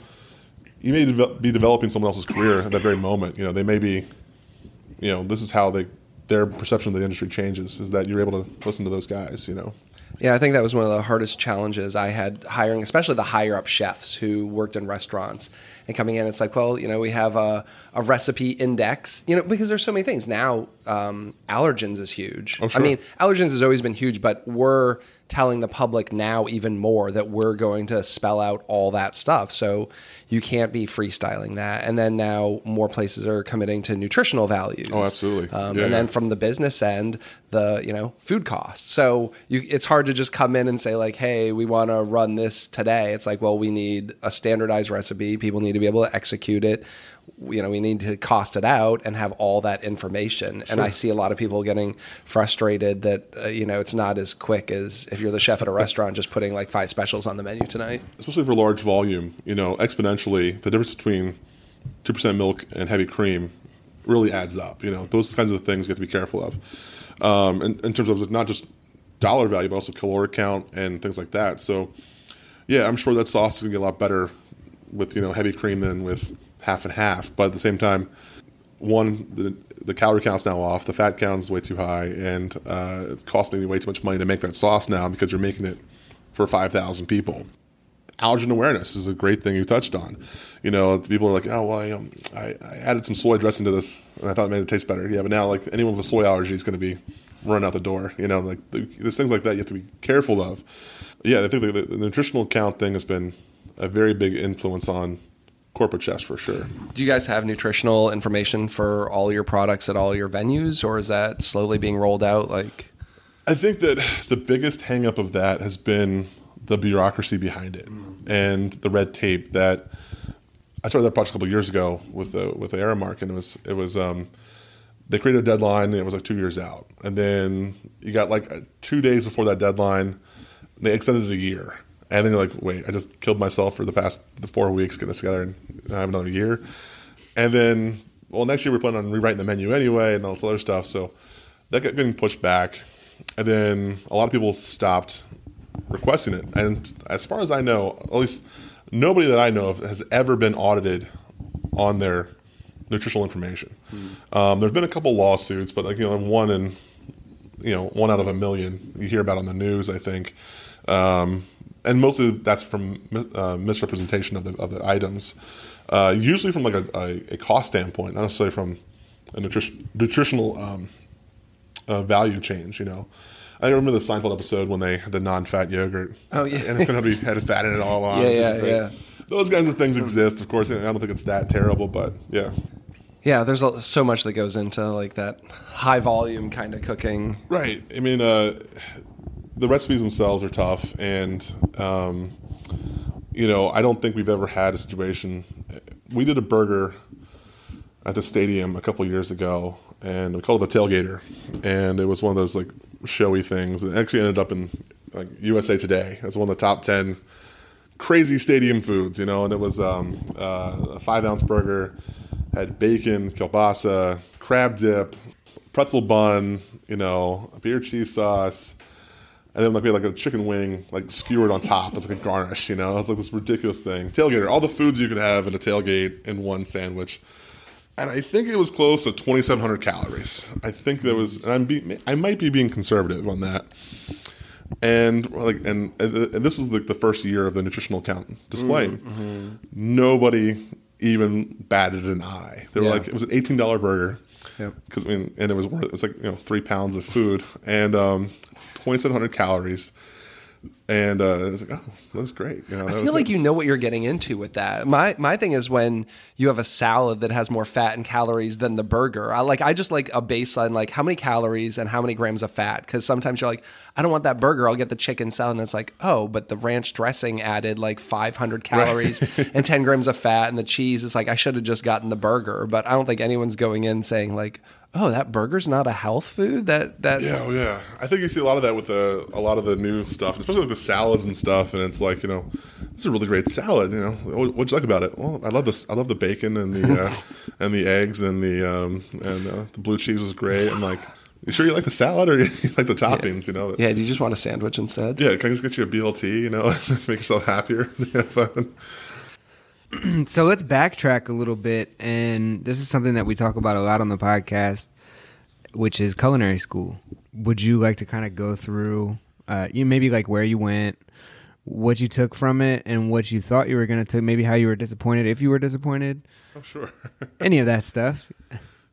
you may be developing someone else's career at that very moment. You know, they may be, you know, this is how they their perception of the industry changes is that you're able to listen to those guys. You know. Yeah, I think that was one of the hardest challenges I had hiring, especially the higher up chefs who worked in restaurants and coming in. It's like, well, you know, we have a, a recipe index, you know, because there's so many things now. Um, allergens is huge. Oh, sure. I mean, allergens has always been huge, but we're telling the public now even more that we're going to spell out all that stuff. So you can't be freestyling that. And then now more places are committing to nutritional values. Oh, absolutely. Um, yeah, and yeah. then from the business end, the you know food costs. So you, it's hard to just come in and say like, hey, we want to run this today. It's like, well, we need a standardized recipe. People need to be able to execute it you know we need to cost it out and have all that information. Sure. and i see a lot of people getting frustrated that uh, you know it's not as quick as if you're the chef at a restaurant just putting like five specials on the menu tonight. Especially for large volume you know exponentially the difference between 2% milk and heavy cream really adds up you know. Those kinds of things you have to be careful of. Um, in, in terms of not just dollar value but also caloric count and things like that. So yeah i'm sure that sauce is going to get a lot better with you know heavy cream than with half and half. But at the same time, one the, the calorie count's now off, the fat count's way too high, and uh, it's costing me way too much money to make that sauce now because you're making it for five thousand people. Allergen awareness is a great thing you touched on. You know, people are like, "Oh, well, I, um, I, I added some soy dressing to this, and I thought it made it taste better." Yeah, but now, like anyone with a soy allergy is going to be run out the door. You know, like there's things like that you have to be careful of. Yeah, I think the, the nutritional count thing has been a very big influence on corporate chefs for sure. Do you guys have nutritional information for all your products at all your venues, or is that slowly being rolled out? Like, I think that the biggest hangup of that has been the bureaucracy behind it and the red tape that. I started that project a couple years ago with the with the Aramark, and it was it was um, they created a deadline, and it was like two years out, and then you got like two days before that deadline, they extended it a year, and then you're like, wait, I just killed myself for the past the four weeks getting this together and I have another year. And then, well, next year we're planning on rewriting the menu anyway and all this other stuff. So that got getting pushed back. And then a lot of people stopped requesting it. And as far as I know, at least nobody that I know of has ever been audited on their nutritional information. Mm. Um, there's been a couple lawsuits, but like you know, one in you know one out of a million you hear about on the news. I think. Um, and mostly that's from uh, misrepresentation of the of the items. Uh, usually from like a, a, a, cost standpoint, not necessarily from a nutrition, nutritional um, uh, value change. You know, I remember the Seinfeld episode when they had the non-fat yogurt. Oh yeah, and it couldn't be had fat in it all on. [LAUGHS] Yeah, yeah, yeah. Those kinds of things exist, of course. I don't think it's that terrible, but yeah. Yeah, there's so much that goes into like that high volume kind of cooking. Right. I mean, uh, the recipes themselves are tough, and um, you know, I don't think we've ever had a situation. We did a burger at the stadium a couple years ago, and we called it the tailgater, and it was one of those like showy things. It actually ended up in like USA Today as one of the top ten crazy stadium foods, you know. And it was um, uh, a five ounce burger, had bacon, kielbasa, crab dip, pretzel bun, you know, beer cheese sauce, and then like we had like a chicken wing like skewered on top as like a garnish. You know, it was like this ridiculous thing. Tailgater, all the foods you could have in a tailgate in one sandwich, and I think it was close to 2,700 calories. I think there was, and I'm be, I might be being conservative on that. And like, and, and this was like the first year of the nutritional count display. Mm-hmm. Nobody even batted an eye. They were yeah. like, it was an $18 burger. Because I mean, and it was worth it was like you know three pounds of food, and um, 2,700 calories. And uh, I was like, oh, that's great. You know, that I was feel like it. you know what you're getting into with that. My my thing is when you have a salad that has more fat and calories than the burger. I like I just like a baseline like how many calories and how many grams of fat because sometimes you're like I don't want that burger. I'll get the chicken salad and it's like oh but the ranch dressing added like 500 calories and 10 grams of fat and the cheese is like I should have just gotten the burger. But I don't think anyone's going in saying like oh that burger's not a health food that that Yeah, oh, yeah. I think you see a lot of that with the a lot of the new stuff, especially with the salads and stuff. And it's like, you know, this is a really great salad. You know, What- what'd you like about it? Well, I love this. I love the bacon and the uh, [LAUGHS] and the eggs and the um, and uh, the blue cheese was great. I'm like, you sure you like the salad or [LAUGHS] you like the toppings? You know, yeah do you just want a sandwich instead? Yeah, can I just get you a BLT? You know, [LAUGHS] make yourself happier. [CLEARS THROAT] So let's backtrack a little bit, and this is something that we talk about a lot on the podcast, which is culinary school. Would you like to kind of go through, uh, you maybe like where you went, what you took from it, and what you thought you were going to take, maybe how you were disappointed, if you were disappointed, Oh, sure. [LAUGHS] any of that stuff.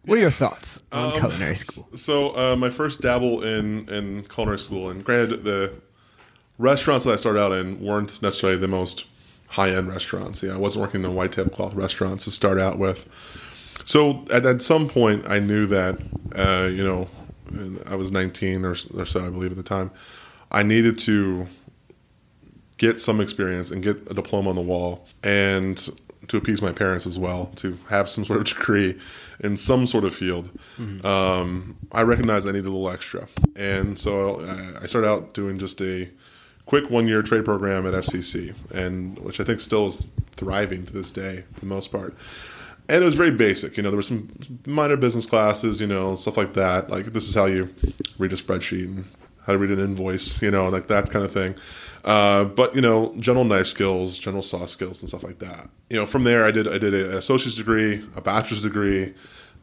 What are your thoughts on Um, culinary school? So uh, my first dabble in in culinary school, and granted, the restaurants that I started out in weren't necessarily the most high end restaurants. Yeah, I wasn't working in white tablecloth restaurants to start out with. So at, at some point, I knew that uh, you know I was 19 or, or so, I believe, at the time. I needed to get some experience and get a diploma on the wall and to appease my parents as well to have some sort of [LAUGHS] degree in some sort of field um, i recognized i needed a little extra and so I, I started out doing just a quick one year trade program at fcc and which i think still is thriving to this day for the most part and it was very basic you know there were some minor business classes you know stuff like that like this is how you read a spreadsheet and how to read an invoice you know like that kind of thing uh, but you know, general knife skills, general saw skills, and stuff like that. You know, from there, I did I did an associate's degree, a bachelor's degree,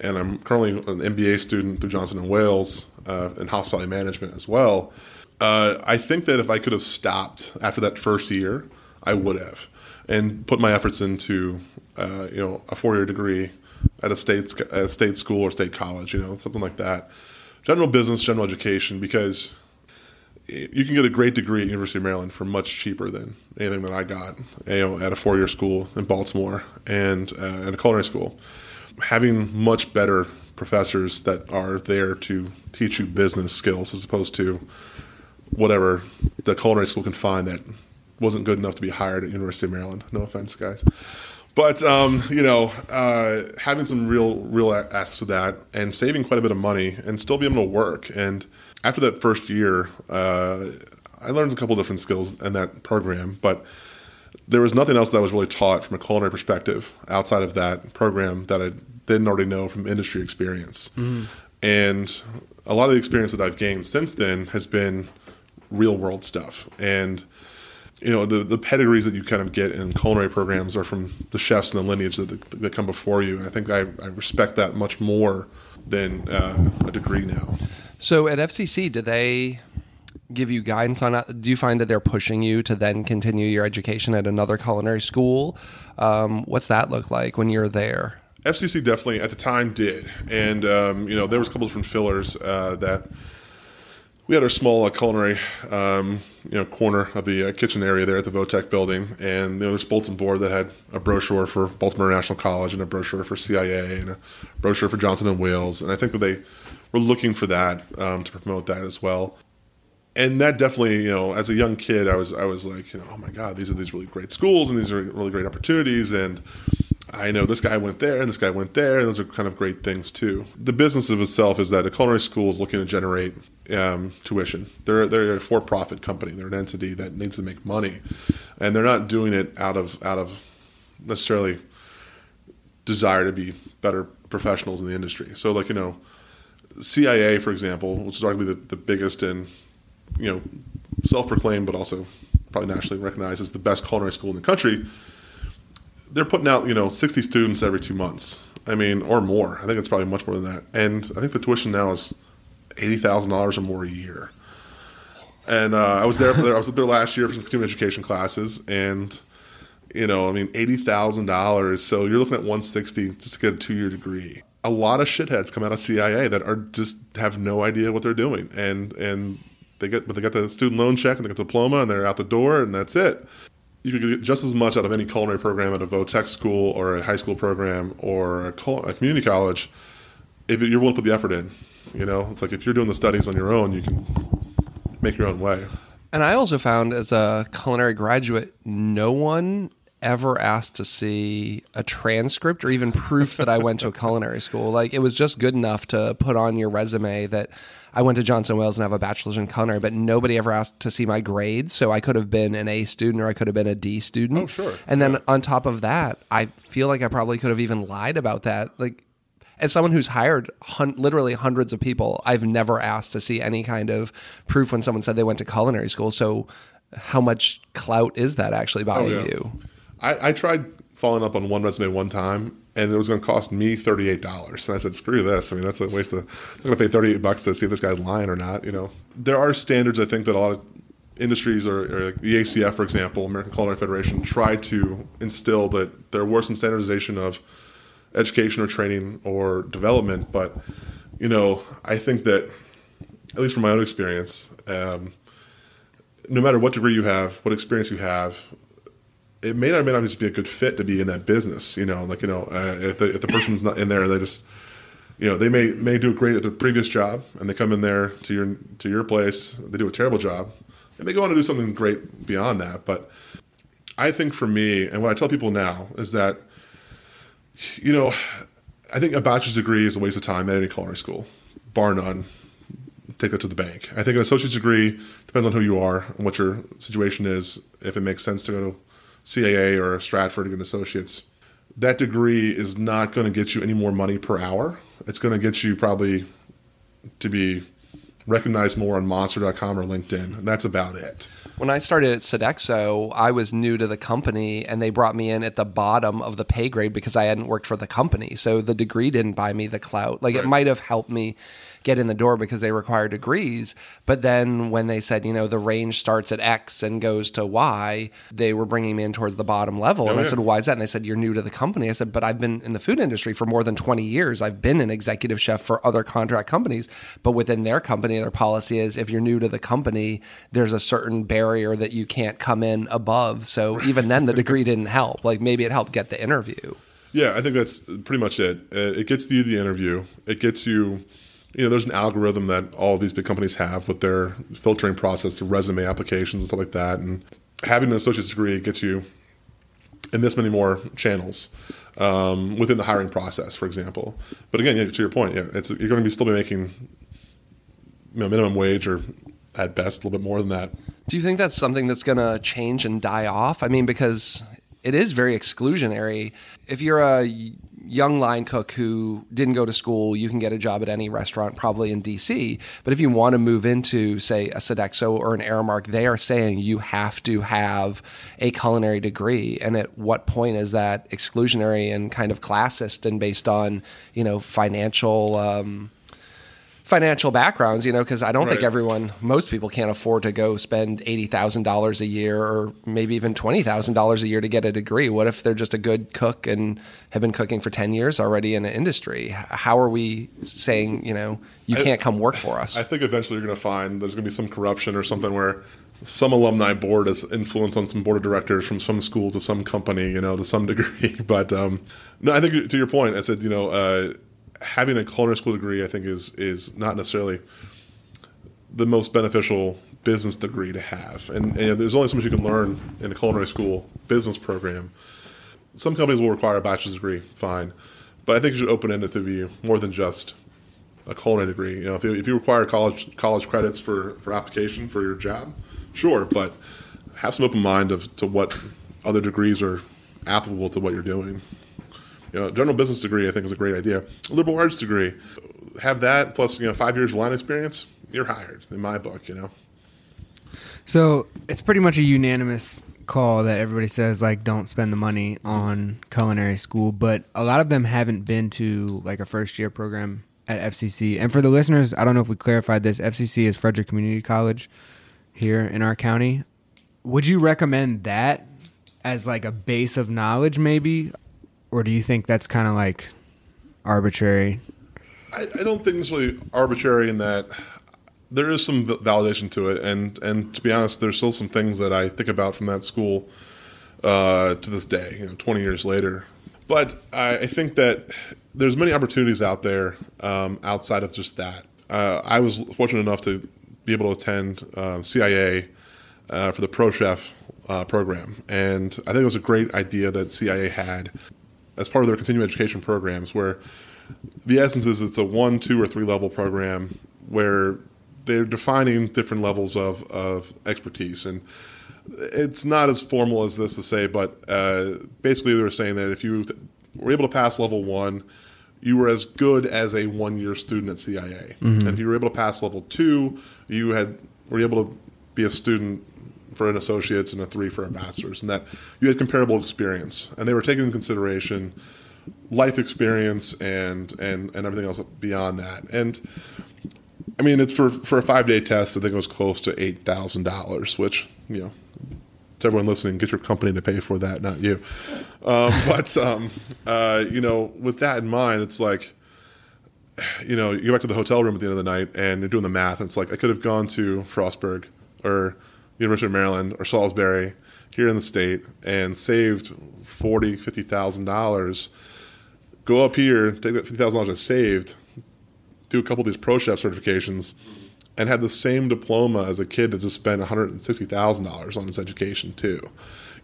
and I'm currently an MBA student through Johnson and Wales uh, in hospitality management as well. Uh, I think that if I could have stopped after that first year, I would have, and put my efforts into uh, you know a four year degree at a state at a state school or state college, you know, something like that. General business, general education, because you can get a great degree at University of Maryland for much cheaper than anything that I got you know, at a four year school in Baltimore and uh, at a culinary school. Having much better professors that are there to teach you business skills as opposed to whatever the culinary school can find that wasn't good enough to be hired at University of Maryland. No offense, guys. But um, you know, uh, having some real, real aspects of that, and saving quite a bit of money, and still being able to work. And after that first year, uh, I learned a couple different skills in that program. But there was nothing else that was really taught from a culinary perspective outside of that program that I didn't already know from industry experience. And a lot of the experience that I've gained since then has been real world stuff. And you know the the pedigrees that you kind of get in culinary programs are from the chefs and the lineage that, that come before you, and I think I, I respect that much more than uh, a degree now. So at FCC, do they give you guidance on? Do you find that they're pushing you to then continue your education at another culinary school? Um, what's that look like when you're there? FCC definitely at the time did, and um, you know there was a couple different fillers uh, that we had our small uh, culinary um, you know corner of the uh, kitchen area there at the Votech building, and you know, there's bulletin board that had a brochure for Baltimore International College and a brochure for CIA and a brochure for Johnson and Wales, and I think that they were looking for that um, to promote that as well. And that definitely, you know, as a young kid, I was I was like, you know, oh my God, these are these really great schools and these are really great opportunities, and I know this guy went there and this guy went there, and those are kind of great things too. The business of itself is that a culinary school is looking to generate um, tuition. They're they're a for-profit company. They're an entity that needs to make money, and they're not doing it out of out of necessarily desire to be better professionals in the industry. So, like you know, CIA, for example, which is arguably the, the biggest and you know self-proclaimed, but also probably nationally recognized as the best culinary school in the country they're putting out you know 60 students every two months. I mean or more. I think it's probably much more than that. And i think the tuition now is $80000 or more a year. And uh, i was there for i was there last year for some continuing education classes and you know i mean $80000 so you're looking at 160 just to get a two-year degree. A lot of shitheads come out of cia that are just have no idea what they're doing. And and They get, but they get the student loan check and they get the diploma and they're out the door and that's it. You could get just as much out of any culinary program at a VOTech school or a high school program or a, cul- a community college if you're willing to put the effort in. You know, it's like if you're doing the studies on your own, you can make your own way. And I also found as a culinary graduate, no one ever asked to see a transcript or even proof that I went to a [LAUGHS] culinary school. Like it was just good enough to put on your resume that I went to Johnson Wales and have a bachelor's in culinary, but nobody ever asked to see my grades. So I could have been an A student or I could have been a D student. Oh, sure. And then Yeah. on top of that, I feel like I probably could have even lied about that. Like as someone who's hired hun- literally hundreds of people, I've never asked to see any kind of proof when someone said they went to culinary school. So, how much clout is that actually oh, buying Oh, yeah. you? I, I tried following up on one resume one time, and it was going to cost me thirty eight dollars. And I said, "Screw this! I mean, that's a waste of. I'm going to pay thirty eight bucks to see if this guy's lying or not." You know, there are standards. I think that a lot of industries, or, or like the ACF, for example, American Culinary Federation, tried to instill that there were some standardization of education or training or development. But you know, I think that at least from my own experience. Um, no matter what degree you have, what experience you have, it may or may not just be a good fit to be in that business. You know, like you know, uh, if the if the person's not in there, they just you know they may may do a great at their previous job, and they come in there to your to your place, they do a terrible job, and they go on to do something great beyond that. But I think for me, and what I tell people now is that you know, I think a bachelor's degree is a waste of time at any culinary school, bar none. Take that to the bank. I think an associate's degree depends on who you are and what your situation is. If it makes sense to go to CIA or Stratford and associate's, that degree is not going to get you any more money per hour. It's going to get you probably to be recognized more on Monster.com or LinkedIn, and that's about it. When I started at Sodexo, I was new to the company and they brought me in at the bottom of the pay grade because I hadn't worked for the company. So the degree didn't buy me the clout. Like it might have helped me get in the door because they require degrees. But then when they said, you know, the range starts at X and goes to Y, they were bringing me in towards the bottom level. and I yeah. said, why is that? And they said, you're new to the company. I said, but I've been in the food industry for more than 20 years. I've been an executive chef for other contract companies. But within their company, their policy is if you're new to the company, there's a certain barrier that you can't come in above. So even then, the degree didn't help. Like maybe it helped get the interview. Yeah, I think that's pretty much it. Uh, It gets you the interview. It gets you, you know, there's an algorithm that all these big companies have with their filtering process, the resume applications and stuff like that. And having an associate's degree gets you in this many more channels um, within the hiring process, for example. But again, yeah, to your point, yeah, you're going to be still be making you know, minimum wage or at best a little bit more than that. Do you think that's something that's going to change and die off? I mean, because it is very exclusionary. If you're a young line cook who didn't go to school, you can get a job at any restaurant, probably in DC. But if you want to move into, say, a Sodexo or an Aramark, they are saying you have to have a culinary degree. And at what point is that exclusionary and kind of classist and based on, you know, financial. Um, financial backgrounds, you know, because I don't think everyone, most people can't afford to go spend eighty thousand dollars a year or maybe even twenty thousand dollars a year to get a degree. What if they're just a good cook and have been cooking for ten years already in an industry? How are we saying, you know, you I- can't come work for [SIGHS] us? I think eventually you're going to find there's going to be some corruption or something where some alumni board has influence on some board of directors from some school to some company, you know, to some [LAUGHS] degree. But um, no, I think to your point, I said, you know, uh, having a culinary school degree, I think is is not necessarily the most beneficial business degree to have. And, and there's only so much you can learn in a culinary school business program. Some companies will require a bachelor's degree, fine. But I think you should open it to be more than just a culinary degree. You know, if you, if you require college college credits for, for application for your job, sure, but have some open mind of to what other degrees are applicable to what you're doing. You know, general business degree I think is a great idea. A liberal arts degree, have that plus you know five years of line experience, you're hired in my book. You know, So it's pretty much a unanimous call that everybody says like don't spend the money on culinary school, but a lot of them haven't been to like a first year program at FCC. And for the listeners, I don't know if we clarified this. FCC is Frederick Community College here in our county. Would you recommend that as like a base of knowledge maybe or do you think that's kind of like arbitrary? I, I don't think it's really arbitrary in that there is some validation to it, and and to be honest, there's still some things that I think about from that school uh, to this day. You know, 20 years later, but I, I think that there's many opportunities out there um, outside of just that. Uh, I was fortunate enough to be able to attend uh, CIA uh, for the Pro Chef uh, program, and I think it was a great idea that CIA had as part of their continuing education programs, where the essence is it's a one, two, or three level program where they're defining different levels of, of expertise. And it's not as formal as this to say, but uh, basically they were saying that if you were able to pass level one, you were as good as a one-year student at CIA, and if you were able to pass level two, you had were able to be a student for an associate's and a three for a master's, and that you had comparable experience, and they were taking into consideration life experience and and and everything else beyond that, and. I mean, it's for for a five day test. I think it was close to eight thousand dollars, which you know, to everyone listening, get your company to pay for that, not you. Um, [LAUGHS] but um, uh, you know, with that in mind, it's like, you know, you go back to the hotel room at the end of the night and you're doing the math. And it's like I could have gone to Frostburg or University of Maryland or Salisbury here in the state and saved forty, fifty thousand dollars. Go up here, take that fifty thousand dollars I saved, do a couple of these pro chef certifications and have the same diploma as a kid that just spent $160,000 on his education too.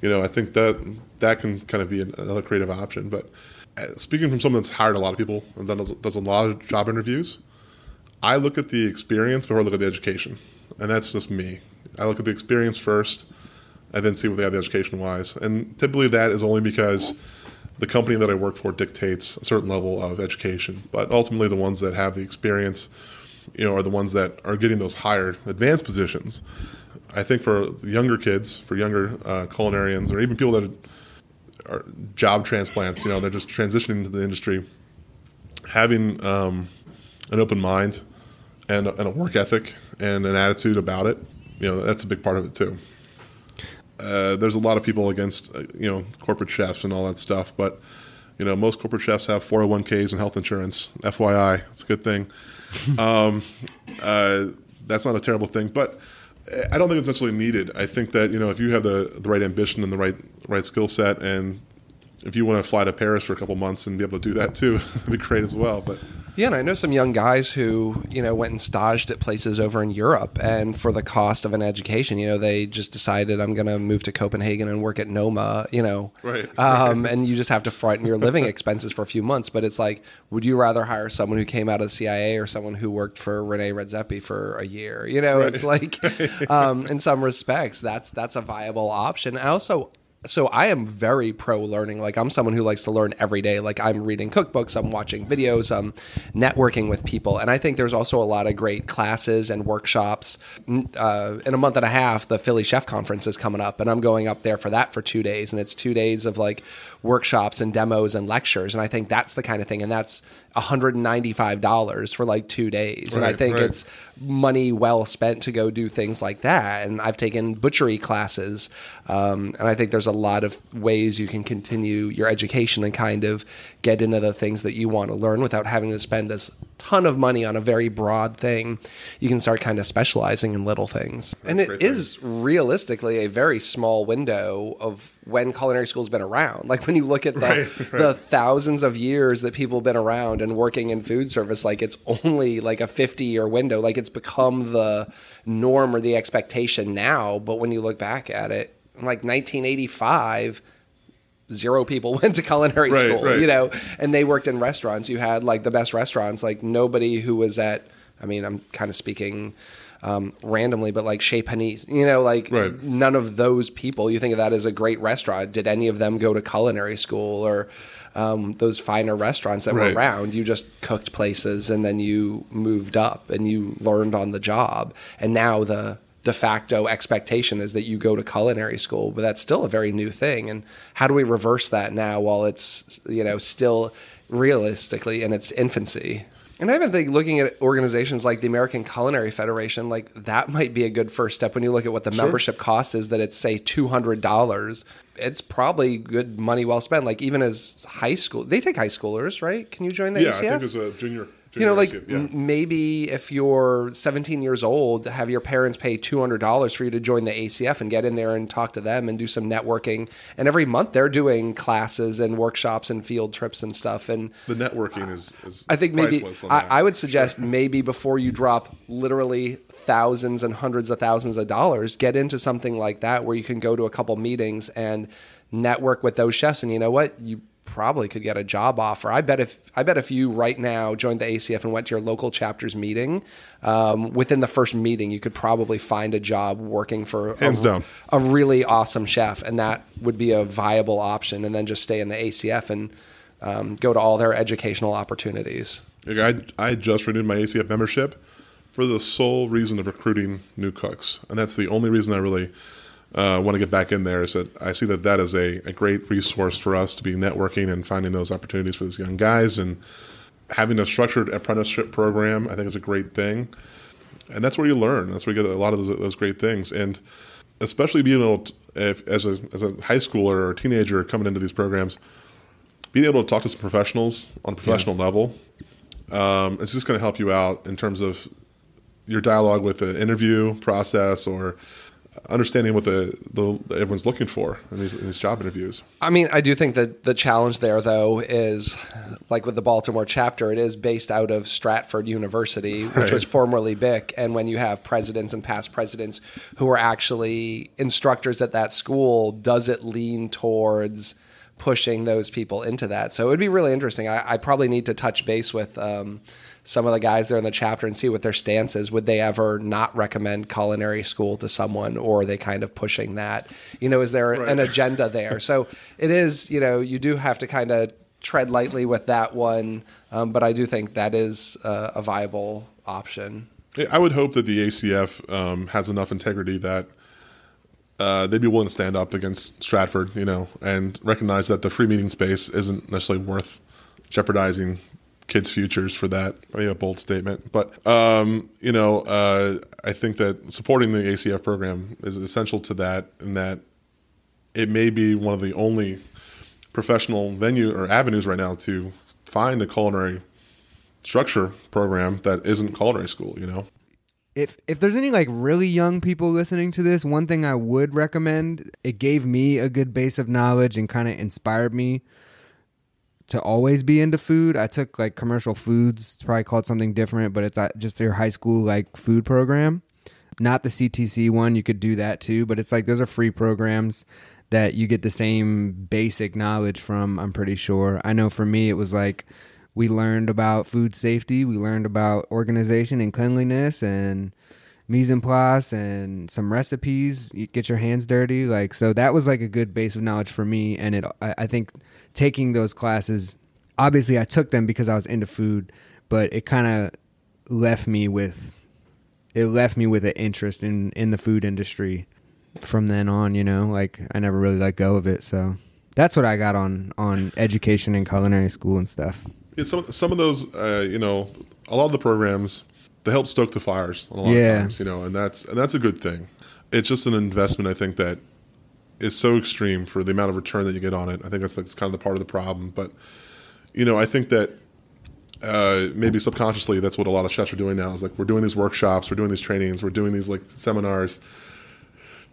You know, I think that that can kind of be another creative option. But uh, speaking from someone that's hired a lot of people and does, does a lot of job interviews, I look at the experience before I look at the education. And that's just me. I look at the experience first and then see what they have education wise. And typically that is only because the company that I work for dictates a certain level of education. But ultimately, the ones that have the experience, you know, are the ones that are getting those higher advanced positions. I think for younger kids, for younger uh, culinarians, or even people that are job transplants, you know, they're just transitioning into the industry, having um, an open mind and, and a work ethic and an attitude about it, you know, that's a big part of it too. Uh, there's a lot of people against uh, you know corporate chefs and all that stuff, but you know most corporate chefs have 401ks and health insurance. FYI, it's a good thing. [LAUGHS] um, uh, that's not a terrible thing, but I don't think it's necessarily needed. I think that you know if you have the the right ambition and the right right skill set, and if you want to fly to Paris for a couple months and be able to do that too, [LAUGHS] it'd be great as well. But Yeah, and I know some young guys who, you know, went and staged at places over in Europe and for the cost of an education, you know, they just decided I'm going to move to Copenhagen and work at Noma, you know. Right, Um, and you just have to frighten your living [LAUGHS] expenses for a few months, but it's like would you rather hire someone who came out of the CIA or someone who worked for Rene Redzepi for a year? You know, it's like [LAUGHS] um, in some respects that's that's a viable option. I also so I am very pro learning. Like I'm someone who likes to learn every day. Like I'm reading cookbooks, I'm watching videos, I'm networking with people, and I think there's also a lot of great classes and workshops. Uh, in a month and a half, the Philly Chef Conference is coming up, and I'm going up there for that for two days, and it's two days of like workshops and demos and lectures, and I think that's the kind of thing, and that's $195 for like two days, and I think right. it's money well spent to go do things like that. And I've taken butchery classes, um, and I think there's a lot of ways you can continue your education and kind of get into the things that you want to learn without having to spend this ton of money on a very broad thing. You can start kind of specializing in little things, and it is realistically a very small window of when culinary school's been around. Like when you look at the, Right, [LAUGHS] right. the thousands of years that people have been around and working in food service, like it's only like a 50 year window. Like it's become the norm or the expectation now. But when you look back at it, like 1985, zero people [LAUGHS] went to culinary Right, school, you know, and they worked in restaurants. You had like the best restaurants, like nobody who was at, I mean, I'm kind of speaking um, randomly, but like Chez Panisse, you know, like Right. none of those people, you think of that as a great restaurant. Did any of them go to culinary school or um, those finer restaurants that Right. were around? You just cooked places and then you moved up and you learned on the job. And now the de facto expectation is that you go to culinary school, but that's still a very new thing. And how do we reverse that now while it's, you know, still realistically in its infancy? And I even think looking at organizations like the American Culinary Federation, like that might be a good first step when you look at what the membership cost is that it's say two hundred dollars. It's probably good money well spent. Like even as high school they take high schoolers, right? Can you join the yeah, ACF? I think there's a junior you know, like yeah. maybe if you're 17 years old, have your parents pay $200 for you to join the ACF and get in there and talk to them and do some networking. And every month they're doing classes and workshops and field trips and stuff. And the networking is, is I think maybe I. I would suggest maybe before you drop literally thousands and hundreds of thousands of dollars, get into something like that where you can go to a couple meetings and network with those chefs. And you know what? You probably could get a job offer. I bet if I bet if you right now joined the ACF and went to your local chapter's meeting, um, within the first meeting, you could probably find a job working for Hands a, down. a really awesome chef, and that would be a viable option. And then just stay in the ACF and um, go to all their educational opportunities. I I just renewed my ACF membership for the sole reason of recruiting new cooks, and that's the only reason I really uh, want to get back in there. Is that I see that that is a, a great resource for us to be networking and finding those opportunities for these young guys, and having a structured apprenticeship program. I think is a great thing, and that's where you learn. That's where you get a lot of those, those great things, and especially being able to, if, as a as a high schooler or a teenager coming into these programs, being able to talk to some professionals on a professional level um, it's just going to help you out in terms of your dialogue with the interview process or understanding what the, the, everyone's looking for in these, in these job interviews. I mean, I do think that the challenge there, though, is like with the Baltimore chapter, it is based out of Stratford University, which Right. was formerly BIC. And when you have presidents and past presidents who are actually instructors at that school, does it lean towards pushing those people into that? So it would be really interesting. I, I probably need to touch base with. Um, some of the guys there in the chapter and see what their stance is. Would they ever not recommend culinary school to someone, or are they kind of pushing that? You know, is there Right. an agenda there? So it is, you know, you do have to kind of tread lightly with that one, um, but I do think that is uh, a viable option. I would hope that the ACF um, has enough integrity that uh, they'd be willing to stand up against Stratford, you know, and recognize that the free meeting space isn't necessarily worth jeopardizing kids' futures for that. Maybe a bold statement, but um, you know, uh, I think that supporting the ACF program is essential to that, and that it may be one of the only professional venue or avenues right now to find a culinary structure program that isn't culinary school. You know. if if there's any like really young people listening to this, one thing I would recommend, it gave me a good base of knowledge and kind of inspired me to always be into food. I took like commercial foods, it's probably called something different, but it's uh, just your high school like food program. Not the CTC one, you could do that too, but it's like those are free programs that you get the same basic knowledge from, I'm pretty sure. I know for me it was like we learned about food safety, we learned about organization and cleanliness and mise en place and some recipes. You get your hands dirty, like so. That was like a good base of knowledge for me, and it. I, I think taking those classes, obviously, I took them because I was into food, but it kind of left me with it left me with an interest in in the food industry from then on. You know, like I never really let go of it. So that's what I got on on education and culinary school and stuff. Yeah, some some of those, uh, you know, a lot of the programs they help stoke the fires on a lot Yeah. of times, you know, and that's and that's a good thing. It's just an investment, I think, that is so extreme for the amount of return that you get on it. I think that's, that's kind of the part of the problem. But you know, I think that uh, maybe subconsciously that's what a lot of chefs are doing now. Is like we're doing these workshops, we're doing these trainings, we're doing these like seminars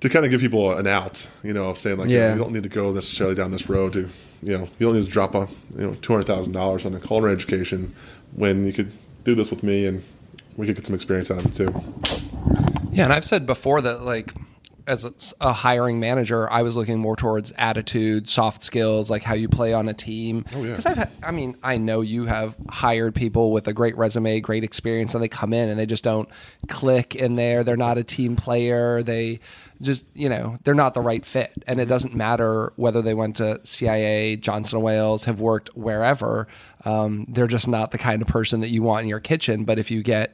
to kind of give people an out, you know, of saying like, Yeah. yeah. you don't need to go necessarily down this road to, you know, you don't need to drop a, you know, two hundred thousand dollars on a culinary education when you could do this with me and we could get some experience out of it too. Yeah, and I've said before that like as a, a hiring manager, I was looking more towards attitude, soft skills, like how you play on a team. Oh, yeah. Because I've, had, I mean, I know you have hired people with a great resume, great experience, and they come in and they just don't click in there. They're not a team player. They just, you know, they're not the right fit, and it doesn't matter whether they went to CIA, Johnson and Wales, have worked wherever. Um, they're just not the kind of person that you want in your kitchen. But if you get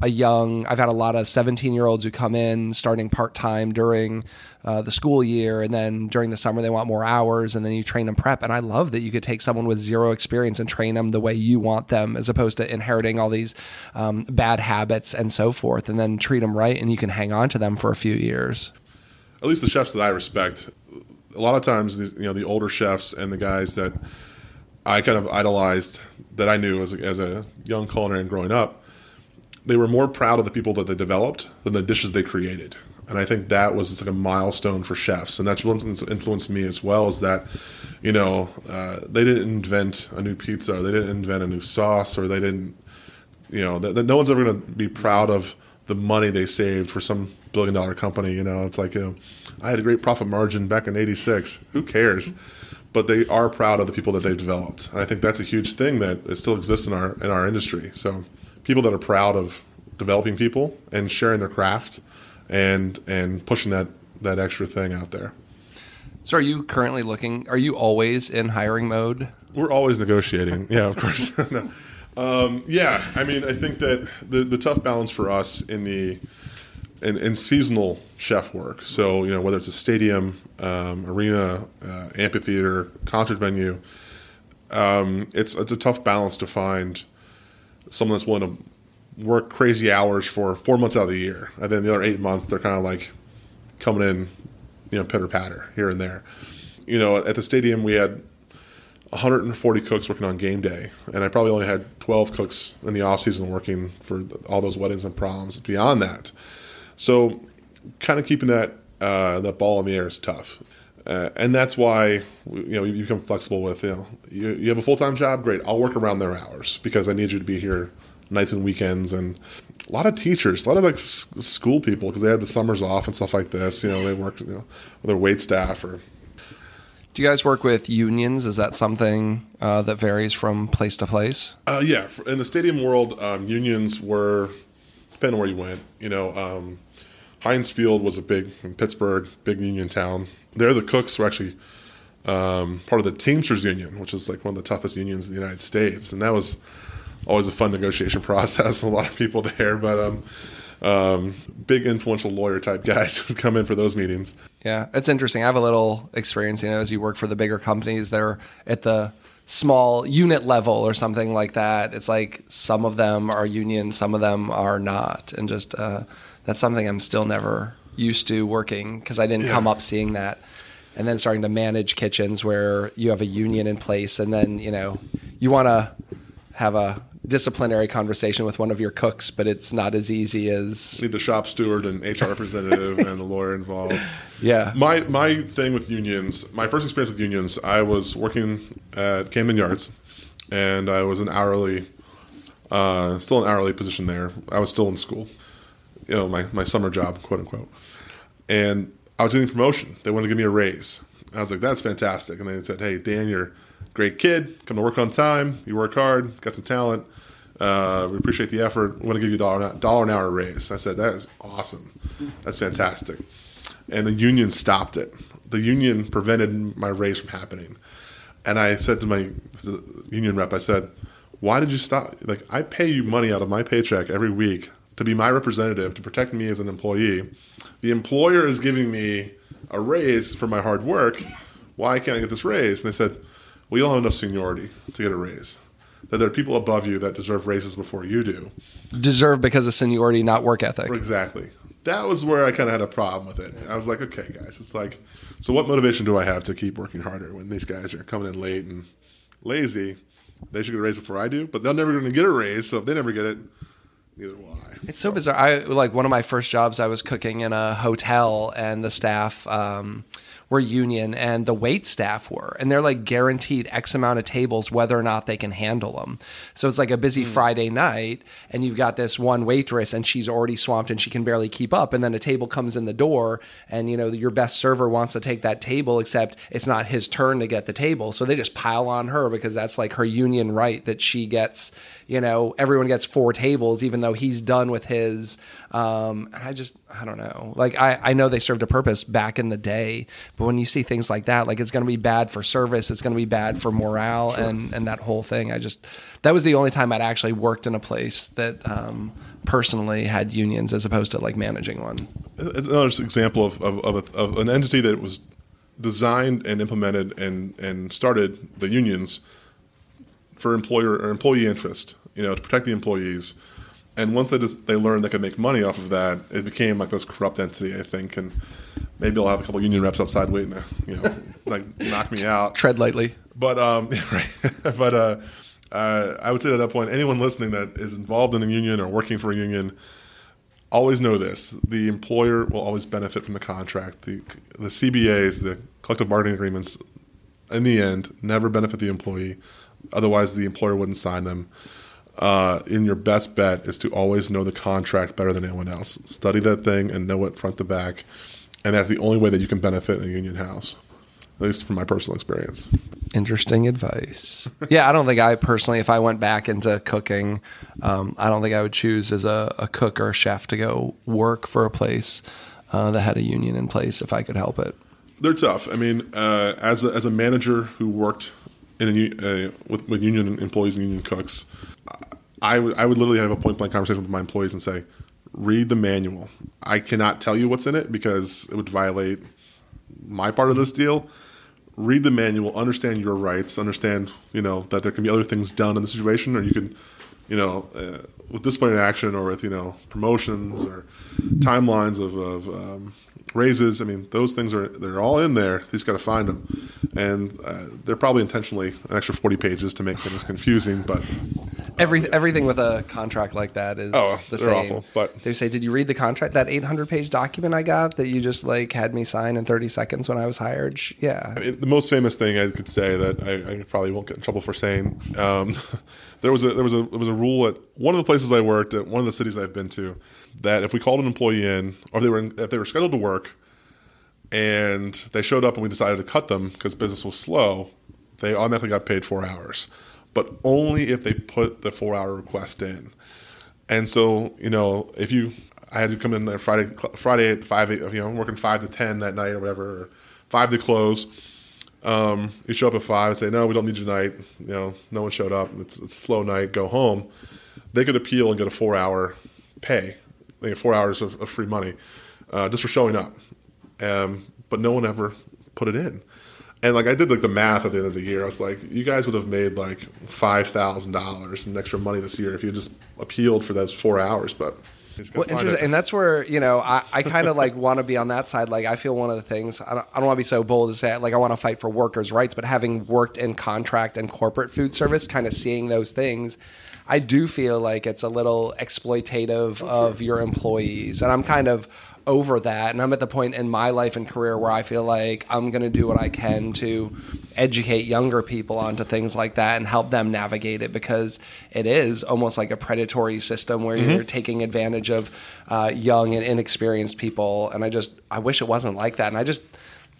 a young i've had a lot of 17 year olds who come in starting part-time during uh, the school year and then during the summer they want more hours and then you train them prep and i love that you could take someone with zero experience and train them the way you want them as opposed to inheriting all these um, bad habits and so forth and then treat them right and you can hang on to them for a few years At least the chefs that I respect, a lot of times, you know, the older chefs and the guys that I kind of idolized that I knew as a, as a young culinarian growing up. They were more proud of the people that they developed than the dishes they created, and I think that was like a milestone for chefs, and that's what influenced me as well. Is that you know uh, they didn't invent a new pizza, or they didn't invent a new sauce, or they didn't you know that, that no one's ever going to be proud of the money they saved for some billion dollar company. You know, it's like you know, I had a great profit margin back in '86. Who cares? But they are proud of the people that they've developed. And I think that's a huge thing that it still exists in our in our industry. So people that are proud of developing people and sharing their craft and and pushing that that extra thing out there. So are you currently looking are you always in hiring mode? We're always negotiating. yeah, of course. [LAUGHS] no. um, yeah, I mean, I think that the the tough balance for us in the in, in seasonal chef work. So you know whether it's a stadium, um, arena, uh, amphitheater, concert venue, um, it's it's a tough balance to find someone that's willing to work crazy hours for four months out of the year, and then the other eight months they're kind of like coming in, you know, pitter patter here and there. You know, at the stadium we had 140 cooks working on game day, and I probably only had 12 cooks in the off season working for all those weddings and proms. Beyond that, so, kind of keeping that uh, that ball in the air is tough, uh, and that's why you know you become flexible with you know you, you have a full time job, great. I'll work around their hours because I need you to be here nights and weekends and a lot of teachers, a lot of like s- school people because they had the summers off and stuff like this. You know, they work you know with their wait staff or. Do you guys work with unions? Is that something uh, that varies from place to place? Uh, yeah, in the stadium world, um, unions were depending on where you went. You know, um, Heinz Field was a big in Pittsburgh, big union town. There, the cooks were actually um, part of the Teamsters Union, which is like one of the toughest unions in the United States, and that was always a fun negotiation [LAUGHS] process. a lot of people there, but um, um, big influential lawyer type guys [LAUGHS] would come in for those meetings. Yeah, it's interesting. I have a little experience. You know, as you work for the bigger companies, they're at the small unit level or something like that. It's like some of them are union, some of them are not, and just. Uh, that's something I'm still never used to working because I didn't yeah. come up seeing that. And then starting to manage kitchens where you have a union in place, and then you know you want to have a disciplinary conversation with one of your cooks, but it's not as easy as need the shop steward and HR representative and the lawyer involved. [LAUGHS] Yeah. My my thing with unions, my first experience with unions, I was working at Camden Yards, and I was an hourly, uh, still an hourly position there. I was still in school, you know my, my summer job, quote unquote. And I was getting promotion. They wanted to give me a raise. I was like, that's fantastic. And they said, hey, Dan, you're a great kid. Come to work on time. You work hard. Got some talent. Uh, we appreciate the effort. We want to give you a dollar, dollar an hour raise. I said, that is awesome. That's fantastic. And the union stopped it. The union prevented my raise from happening. And I said to my union rep, I said, why did you stop? Like, I pay you money out of my paycheck every week to be my representative to protect me as an employee. The employer is giving me a raise for my hard work. Why can't I get this raise? And they said, Well, you don't have enough seniority to get a raise. That there are people above you that deserve raises before you do. Deserve because of seniority, not work ethic. Exactly. That was where I kind of had a problem with it. I was like, okay, guys, it's like, so what motivation do I have to keep working harder when these guys are coming in late and lazy? They should get a raise before I do, but they're never going to get a raise. So if they never get it, neither will I. It's so bizarre. I like one of my first jobs. I was cooking in a hotel, and the staff. Um, were union and the wait staff were. And they're like guaranteed X amount of tables whether or not they can handle them. So it's like a busy mm. Friday night and you've got this one waitress and she's already swamped and she can barely keep up. And then a table comes in the door and, you know, your best server wants to take that table, except it's not his turn to get the table. So they just pile on her because that's like her union right that she gets, you know, everyone gets four tables, even though he's done with his. Um, and I just, I don't know. Like, I, I know they served a purpose back in the day, but when you see things like that, like it's going to be bad for service, it's going to be bad for morale sure. and, and that whole thing. I just, that was the only time I'd actually worked in a place that, um, personally had unions as opposed to like managing one. It's another example of, of, of, a, of an entity that was designed and implemented and, and started the unions for employer or employee interest you know, to protect the employees. And once they just they learned they could make money off of that, it became like this corrupt entity, I think. And maybe I'll have a couple union reps outside waiting to, you know, [LAUGHS] like knock me out. Tread lightly. But um, [LAUGHS] right. but uh, uh, I would say at that point, anyone listening that is involved in a union or working for a union, always know this: the employer will always benefit from the contract. The the CBAs, the collective bargaining agreements, in the end, never benefit the employee. Otherwise, the employer wouldn't sign them. Uh, in your best bet is to always know the contract better than anyone else. Study that thing and know it front to back, and that's the only way that you can benefit in a union house. At least from my personal experience. Interesting advice. yeah, I don't think I personally, if I went back into cooking, um, I don't think I would choose as a, a, cook or a chef to go work for a place uh, that had a union in place if I could help it. They're tough. I mean, uh, as a, as a manager who worked in a, with, with union employees and union cooks, I would I would literally have a point blank conversation with my employees and say, read the manual. I cannot tell you what's in it because it would violate my part of this deal. Read the manual, understand your rights, understand you know that there can be other things done in the situation, or you can, you know, uh, with disciplinary action or with you know promotions or timelines of, of um, raises. I mean, those things are they're all in there. He's got to find them, and uh, they're probably intentionally an extra forty pages to make things confusing. But Every, everything with a contract like that is Oh, the they're same. awful, but- they say, "Did you read the contract? That 800 page document I got that you just like had me sign in 30 seconds when I was hired?" Sh- Yeah, It- the most famous thing I could say that I, I probably won't get in trouble for saying. Um, [LAUGHS] there was a there was a there was a rule at one of the places I worked at one of the cities I've been to that if we called an employee in or if they were in, if they were scheduled to work and they showed up and we decided to cut them because business was slow, they automatically got paid four hours, but only if they put the four hour request in. And so, you know, if you, I had to come in there Friday, Friday at five, you know, working five to ten that night or whatever, or five to close. Um, you show up at five and say, no, we don't need you tonight. You know, no one showed up. It's, it's a slow night. Go home. They could appeal and get a four hour pay, they four hours of, of free money uh, just for showing up. Um, but no one ever put it in. And like I did like the math at the end of the year, I was like, you guys would have made like five thousand dollars in extra money this year if you just appealed for those four hours. But Well, interesting, and that's where you know I, I kind of [LAUGHS] like want to be on that side. Like I feel one of the things I don't, I don't want to be so bold to say like I want to fight for workers' rights, but having worked in contract and corporate food service, kind of seeing those things, I do feel like it's a little exploitative of your employees, and I'm kind of over that. And I'm at the point in my life and career where I feel like I'm going to do what I can to educate younger people onto things like that and help them navigate it because it is almost like a predatory system where you're taking advantage of uh, young and inexperienced people. And I just, I wish it wasn't like that. And I just,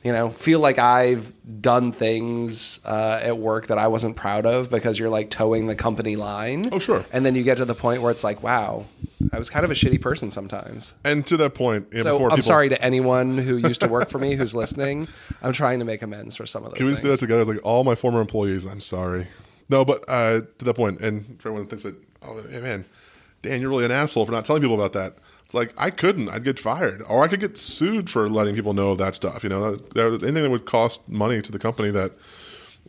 you know, feel like I've done things uh, at work that I wasn't proud of because you're like toeing the company line. Oh, sure. And then you get to the point where it's like, wow, I was kind of a shitty person sometimes. And to that point, yeah, So I'm people, sorry to anyone who used to work for me who's listening. [LAUGHS] I'm trying to make amends for some of those Can we things. do that together? It's like all my former employees. I'm sorry. No, but uh, to that point, and for everyone that thinks that, oh man, Dan, you're really an asshole for not telling people about that. It's like I couldn't. I'd get fired, or I could get sued for letting people know of that stuff. You know, anything that would cost money to the company that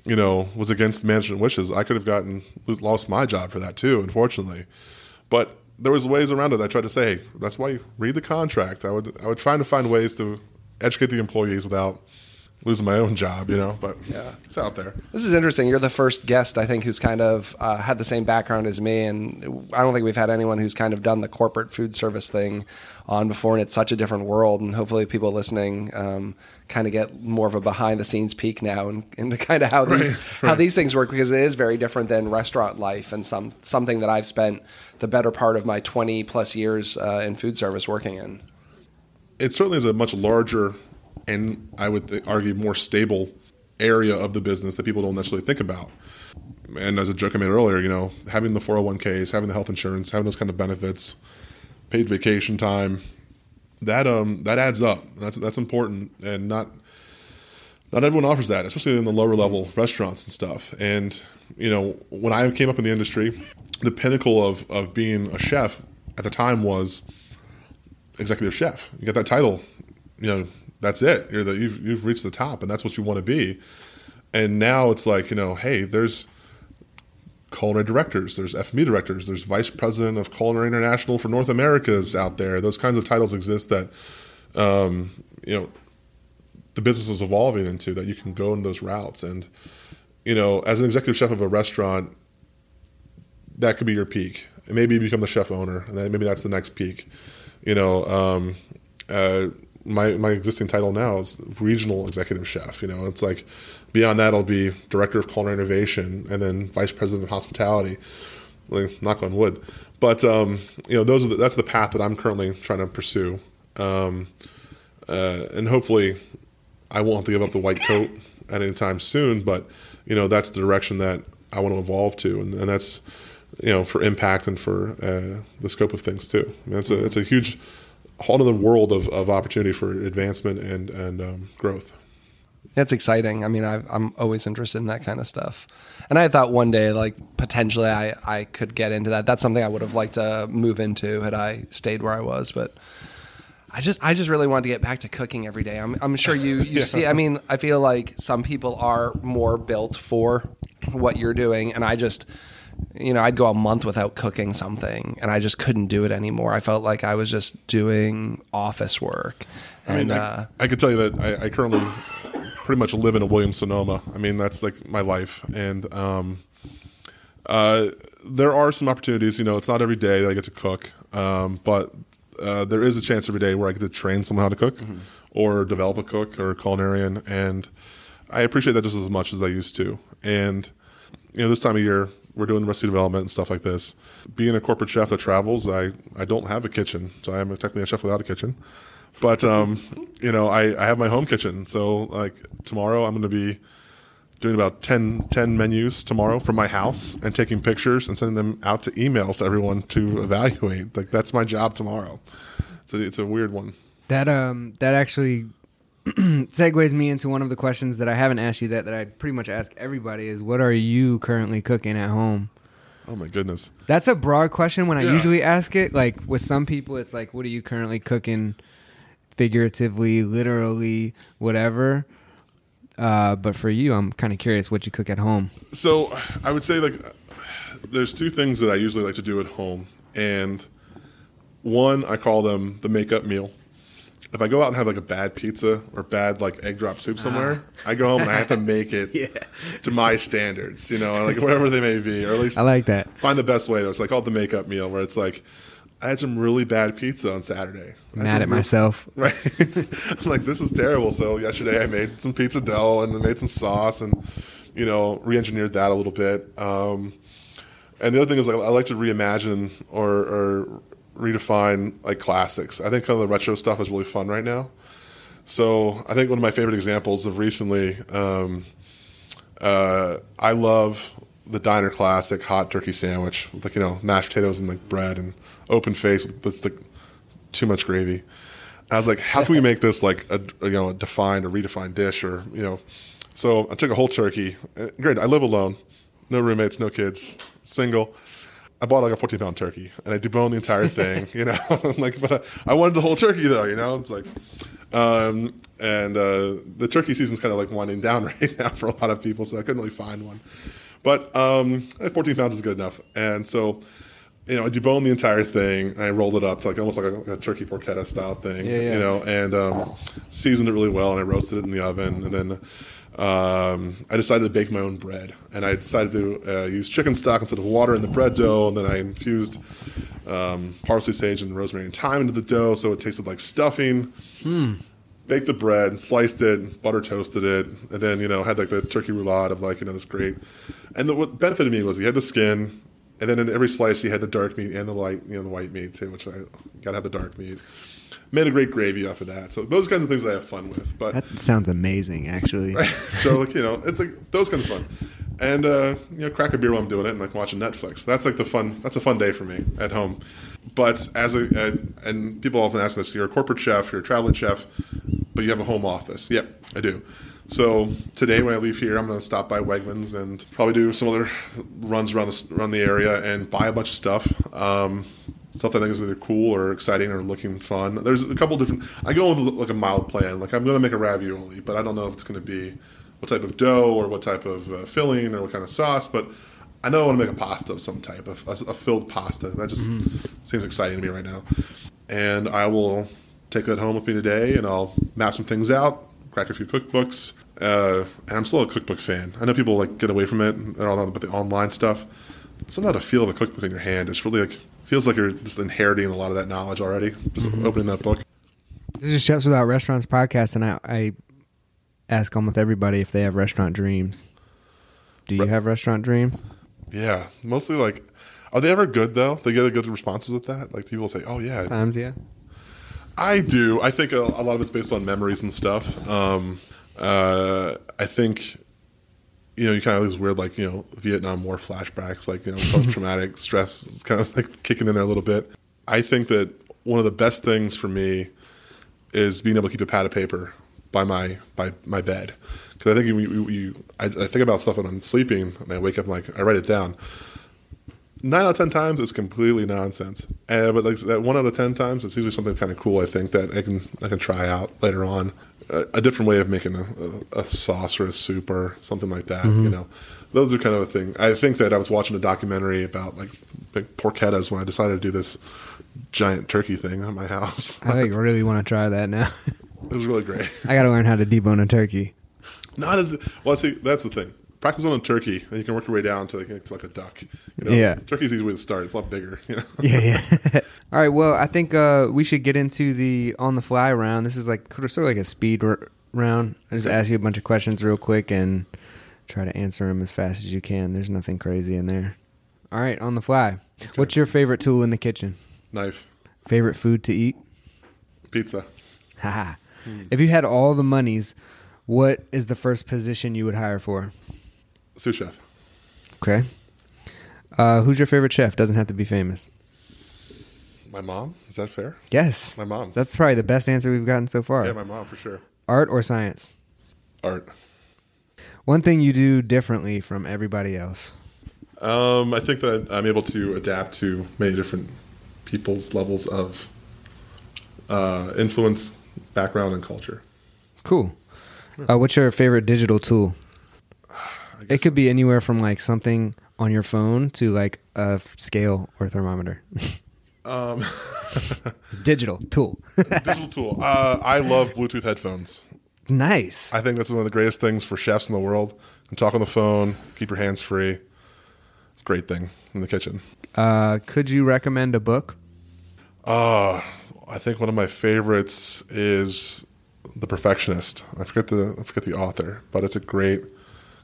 you know was against management wishes, I could have gotten lost my job for that too. Unfortunately, but there was ways around it. I tried to say, hey, that's why you read the contract. I would I would try to find ways to educate the employees without losing my own job. You know, but Yeah. it's out there. This is interesting. You're the first guest, I think, who's kind of uh, had the same background as me, and I don't think we've had anyone who's kind of done the corporate food service thing on before. And it's such a different world, and hopefully, people listening um, kind of get more of a behind the scenes peek now and into kind of how these Right, how these things work because it is very different than restaurant life and some something that I've spent the better part of my 20 plus years uh, in food service working in. it certainly is a much larger and I would th- argue more stable area of the business that people don't necessarily think about. And as a joke I made earlier, you know, having the 401ks, having the health insurance, having those kind of benefits, paid vacation time, that um that adds up. That's that's important and not not everyone offers that, especially in the lower level restaurants and stuff. And you know, when I came up in the industry, the pinnacle of of being a chef at the time was executive chef. You get that title, you know, that's it. You're the you've you've reached the top, and that's what you want to be. And now it's like you know, hey, there's culinary directors, there's FME directors, there's vice president of Culinary International for North Americas out there. Those kinds of titles exist that um, you know the business is evolving into that you can go in those routes and you know, as an executive chef of a restaurant, that could be your peak. And maybe you become the chef owner, and then maybe that's the next peak. You know, um, uh, my my existing title now is regional executive chef. You know, it's like beyond that, I'll be director of culinary innovation, and then vice president of hospitality. Like, knock on wood, but um, you know, those are the, that's the path that I'm currently trying to pursue, um, uh, and hopefully, I won't have to give up the white coat at any time soon. But you know, that's the direction that I want to evolve to, and, and that's you know for impact and for uh, the scope of things too. I mean, it's a it's a huge whole other world of, of opportunity for advancement and and um, growth. That's exciting. I mean, I, I'm always interested in that kind of stuff. And I thought one day, like, potentially I, I could get into that. That's something I would have liked to move into had I stayed where I was. But I just, I just really wanted to get back to cooking every day. I'm, I'm sure you, you Yeah. [LAUGHS] see, I mean, I feel like some people are more built for what you're doing. And I just, you know, I'd go a month without cooking something and I just couldn't do it anymore. I felt like I was just doing office work. I mean, And, I, uh, I could tell you that I, I currently pretty much live in a Williams Sonoma. I mean, that's like my life, and um, uh, there are some opportunities. You know, it's not every day that I get to cook, um, but uh, there is a chance every day where I get to train someone how to cook, or develop a cook or a culinarian, and I appreciate that just as much as I used to. And you know, this time of year, we're doing recipe development and stuff like this. Being a corporate chef that travels, I, I don't have a kitchen, so I am technically a chef without a kitchen. But um, [LAUGHS] you know, I, I have my home kitchen. So like tomorrow, I'm going to be doing about 10, 10 menus tomorrow from my house and taking pictures and sending them out to emails to everyone to evaluate. Like that's my job tomorrow. So it's a weird one. That um that actually [CLEARS THROAT] segues me into one of the questions that I haven't asked you that that I pretty much ask everybody is what are you currently cooking at home? Oh my goodness. That's a broad question when I Yeah. usually ask it. Like with some people it's like what are you currently cooking figuratively, literally, whatever. Uh, but for you, I'm kind of curious what you cook at home. So I would say like there's two things that I usually like to do at home, and one I call them the makeup meal. If I go out and have like a bad pizza or bad like egg drop soup somewhere, I go home and I have to [LAUGHS] make it to my standards, you know, like whatever they may be, or at least I like that. find the best way to. It's like called the makeup meal, where it's like I had some really bad pizza on Saturday. Mad at real- myself. [LAUGHS] Right. I'm like, this is terrible. So yesterday I made some pizza dough and then made some sauce and, you know, re-engineered that a little bit. Um, and the other thing is like, I like to reimagine or, or redefine like classics. I think kind of the retro stuff is really fun right now. So I think one of my favorite examples of recently, um, uh, I love the diner classic hot turkey sandwich with like you know mashed potatoes and like bread and open face with like too much gravy. I was like, how can we [LAUGHS] make this like a you know a defined or redefined dish or you know? So I took a whole turkey. Great, I live alone, no roommates, no kids, single. I bought like a 14 pound turkey and I deboned the entire thing, you know. [LAUGHS] like, but I wanted the whole turkey though, you know. It's like, um, and uh, the turkey season's kind of like winding down [LAUGHS] right now for a lot of people, so I couldn't really find one. But um, 14 pounds is good enough, and so you know, I deboned the entire thing and I rolled it up to like almost like a, like a turkey porchetta style thing, Yeah, yeah. you know, and um, seasoned it really well and I roasted it in the oven and then. Um, I decided to bake my own bread, and I decided to uh, use chicken stock instead of water in the bread dough. And then I infused um, parsley, sage, and rosemary and thyme into the dough, so it tasted like stuffing. Baked the bread, sliced it, butter toasted it, and then you know had like the turkey roulade of like you know this great. And the, what benefited me was you had the skin, and then in every slice you had the dark meat and the light, you know, the white meat too, which I gotta have the dark meat. Made a great gravy off of that. So those kinds of things I have fun with. But That sounds amazing, actually. [LAUGHS] so like you know it's like those kinds of fun and uh, you know crack a beer while i'm doing it and like watching netflix that's like the fun that's a fun day for me at home but as a, a and people often ask this you're a corporate chef you're a traveling chef but you have a home office yep i do so today when i leave here i'm going to stop by wegmans and probably do some other runs around the around the area and buy a bunch of stuff um, stuff I think is either cool or exciting or looking fun. There's a couple different. I go with like a mild plan. Like I'm going to make a ravioli, but I don't know if it's going to be what type of dough or what type of uh, filling or what kind of sauce. But I know I want to make a pasta of some type, of a, a filled pasta. That just seems exciting to me right now. And I will take that home with me today, and I'll map some things out, crack a few cookbooks, Uh, and I'm still a cookbook fan. I know people like get away from it and all that, but the online stuff, it's not a feel of a cookbook in your hand. It's really like feels like you're just inheriting a lot of that knowledge already. Just opening that book. This is Chefs Without Restaurants podcast, and I, I ask almost everybody if they have restaurant dreams. Do you Re- have restaurant dreams? Yeah, mostly like, are they ever good though? They get a good responses with that. Like people say, "Oh yeah, Times, yeah. I do. I think a, a lot of it's based on memories and stuff. Um, uh, I think, you know, you kind of these weird, like, you know, Vietnam War flashbacks, like, you know, post [LAUGHS] traumatic stress is kind of like kicking in there a little bit. I think that one of the best things for me is being able to keep a pad of paper by my by my bed because I think you, you, you I, I think about stuff when I'm sleeping and I wake up and like I write it down nine out of ten times it's completely nonsense. Uh, but like that one out of ten times, it's usually something kind of cool. I think that I can I can try out later on. A, a different way of making a, a, sauce or a soup or something like that. You mm-hmm. know, those are kind of a thing. I think that I was watching a documentary about like big porchettas when I decided to do this giant turkey thing at my house. [LAUGHS] I like really want to try that now. it was really great. [LAUGHS] I got to learn how to debone a turkey. Not as well. See, that's the thing. Practice on a turkey, and you can work your way down to like, to like a duck. You know? Yeah. turkey's easy way to start. It's a lot bigger. You know. yeah, yeah. [LAUGHS] [LAUGHS] All right. Well, I think uh, we should get into the on the fly round. This is like sort of like a speed r- round. I just ask you a bunch of questions real quick and try to answer them as fast as you can. There's nothing crazy in there. All right, on the fly. What's your favorite tool in the kitchen? Knife, Favorite food to eat? pizza. Haha. If you had all the monies, what is the first position you would hire for? Sous chef. Okay. Uh, who's your favorite chef? Doesn't have to be famous. My mom. Is that fair? Yes. My mom. That's probably the best answer we've gotten so far. yeah, my mom for sure. Art or science? Art. One thing you do differently from everybody else. Um, I think that I'm able to adapt to many different people's levels of uh, influence, background, and culture. Cool. Uh, what's your favorite digital tool? It could be anywhere from like something on your phone to like a scale or thermometer. um, [LAUGHS] digital tool. [LAUGHS] digital tool. Uh, I love Bluetooth headphones. nice. I think that's one of the greatest things for chefs in the world. Can talk on the phone, keep your hands free. It's a great thing in the kitchen. Uh, could you recommend a book? Uh, I think one of my favorites is The Perfectionist. I forget the I forget the author, but it's a great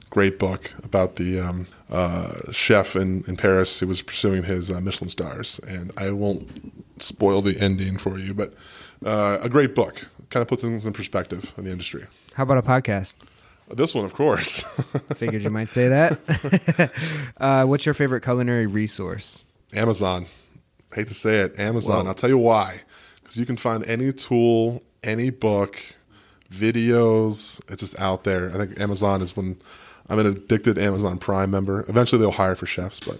great book about the um, uh, chef in, in Paris who was pursuing his uh, Michelin stars. And I won't spoil the ending for you, but uh, a great book. Kind of put things in perspective in the industry. How about a podcast? This one, of course. [LAUGHS] Figured you might say that. [LAUGHS] uh, what's your favorite culinary resource? Amazon. hate to say it, Amazon. Whoa. I'll tell you why. Because you can find any tool, any book, videos. It's just out there. I think Amazon is when I'm an addicted Amazon Prime member. Eventually, they'll hire for chefs, but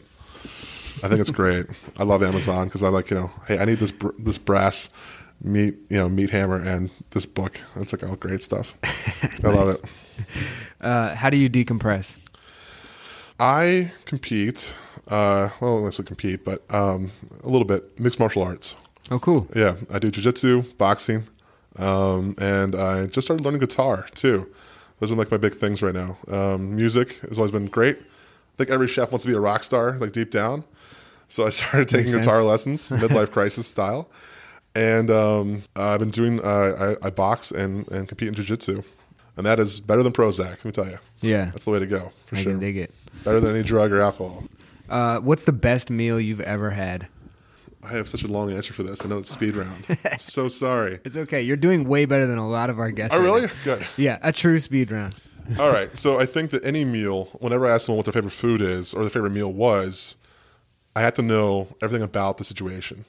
I think it's great. I love Amazon because I like you know, hey, I need this br- this brass meat you know meat hammer and this book. It's like all great stuff. [LAUGHS] I love it. Uh, how do you decompress? I compete. Uh, well, let's compete, but um, a little bit mixed martial arts. Oh, cool. Yeah, I do jujitsu, boxing, um, and I just started learning guitar too. Those are like my big things right now. Um, music has always been great. I think every chef wants to be a rock star, like deep down. So I [LAUGHS] started taking Makes guitar sense. lessons, [LAUGHS] midlife crisis style, and um, I've been doing. Uh, I, I box and and compete in jujitsu, and that is better than Prozac. Let me tell you, Yeah, that's the way to go for I sure. dig it. Better than any drug or alcohol. Uh, what's the best meal you've ever had? I have such a long answer for this. I know it's speed round. [LAUGHS] I'm so sorry. It's okay. You're doing way better than a lot of our guests. Oh, really? now. Good. Yeah, a true speed round. [LAUGHS] All right. So I think that any meal, whenever I ask someone what their favorite food is or their favorite meal was, I had to know everything about the situation,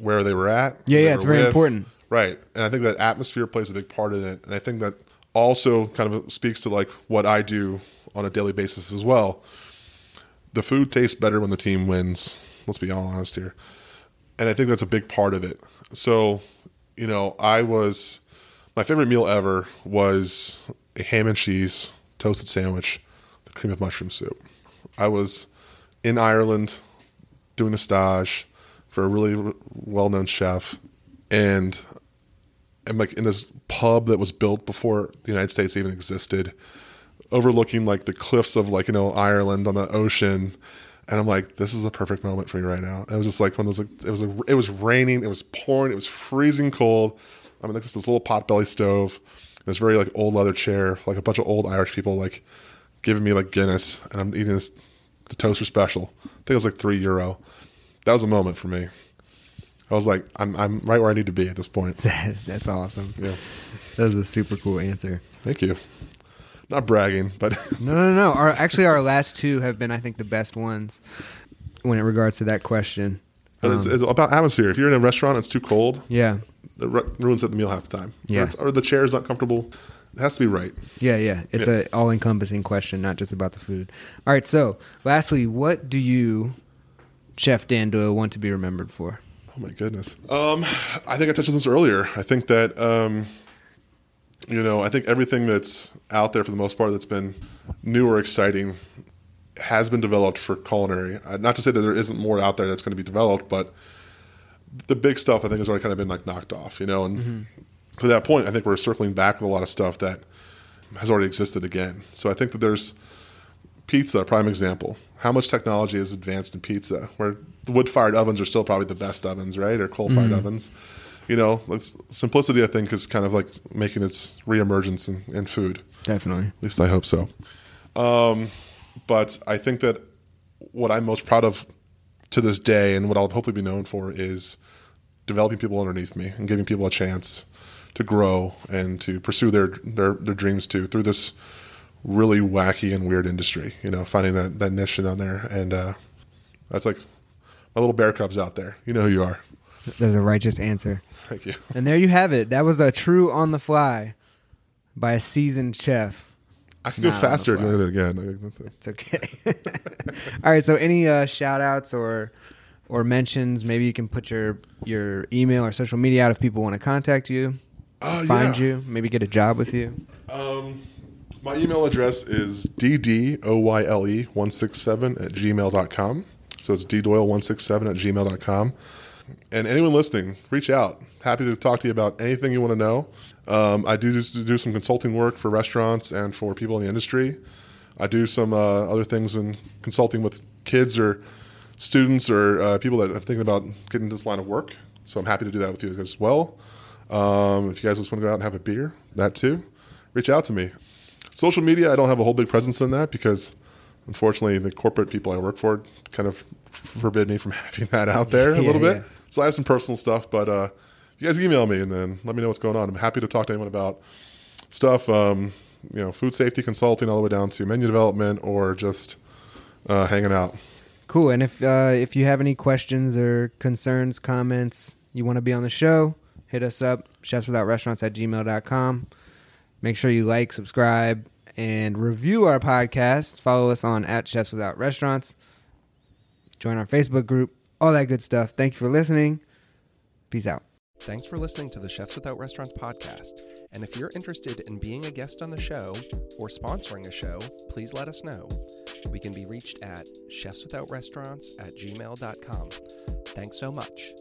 where they were at. Mm-hmm. Yeah, yeah, it's very important. Right. And I think that atmosphere plays a big part in it. And I think that also kind of speaks to like what I do on a daily basis as well. The food tastes better when the team wins. Let's be all honest here. And I think that's a big part of it. So, you know, I was my favorite meal ever was a ham and cheese toasted sandwich, the cream of mushroom soup. I was in Ireland doing a stage for a really well known chef, and I'm like in this pub that was built before the United States even existed, overlooking like the cliffs of like you know Ireland on the ocean, and I'm like, this is the perfect moment for me right now. And it was just like when those like it was a, it was raining, it was pouring, it was freezing cold. I mean, like this, this little potbelly stove, this very like old leather chair, like a bunch of old Irish people like giving me like Guinness, and I'm eating this the toaster special. I think it was like three euro. That was a moment for me. I was like, I'm I'm right where I need to be at this point. [LAUGHS] That's awesome. Yeah, That was a super cool answer. thank you. Not bragging, but [LAUGHS] No, no, no. Our actually our last two have been, I think, the best ones when it regards to that question. but it's, Um, it's about atmosphere. If you're in a restaurant, it's too cold. yeah, It ru- ruins the meal half the time. Yeah. or, or the chair is not comfortable. It has to be right. yeah, yeah. It's Yeah. a all encompassing question, not just about the food. All right. So, lastly, what do you, Chef Dan Doyle, want to be remembered for? Oh my goodness. Um, I think I touched on this earlier. I think that um, you know, I think everything that's out there for the most part that's been new or exciting has been developed for culinary. Uh, not to say that there isn't more out there that's going to be developed, but the big stuff I think has already kind of been like knocked off. You know, and to that point, I think we're circling back with a lot of stuff that has already existed again. So I think that there's pizza, prime example. How much technology has advanced in pizza? Where the wood-fired ovens are still probably the best ovens, right? Or coal-fired ovens. You know, simplicity I think is kind of like making its reemergence in, in food. Definitely. At least I hope so. Um, but I think that what I'm most proud of to this day, and what I'll hopefully be known for, is developing people underneath me and giving people a chance to grow and to pursue their their, their dreams too through this really wacky and weird industry. You know, finding that, that niche down there, and uh, that's like my little bear cubs out there. You know who you are. There's a righteous answer. Thank you. And there you have it. That was a true on the fly by a seasoned chef. I can go Not the faster fly. doing it again. It's okay. [LAUGHS] All right. So, any uh, shout outs or or mentions? Maybe you can put your your email or social media out if people want to contact you, Oh, find yeah. you, maybe get a job with you. Um, my email address is ddoyle167 at gmail.com. So it's ddoyle167 at gmail.com. And anyone listening, reach out. Happy to talk to you about anything you want to know. Um, I do do some consulting work for restaurants and for people in the industry. I do some uh, other things in consulting with kids or students or uh, people that are thinking about getting this line of work. So I'm happy to do that with you guys as well. Um, if you guys just want to go out and have a beer, that too, reach out to me. Social media, I don't have a whole big presence in that because unfortunately the corporate people I work for kind of forbid me from [LAUGHS] having that out there a little bit. yeah. So I have some personal stuff, but uh, you guys email me and then let me know what's going on. I'm happy to talk to anyone about stuff, um, you know, food safety consulting all the way down to menu development or just uh, hanging out. Cool. And if uh, if you have any questions or concerns, comments, you want to be on the show, hit us up, chefswithoutrestaurants at gmail.com. Make sure you like, subscribe, and review our podcast. Follow us on at Chefs Without Restaurants. Join our Facebook group, all that good stuff. Thank you for listening. Peace out. Thanks for listening to the Chefs Without Restaurants podcast. And if you're interested in being a guest on the show or sponsoring a show, please let us know. We can be reached at chefswithoutrestaurants at gmail.com. Thanks so much.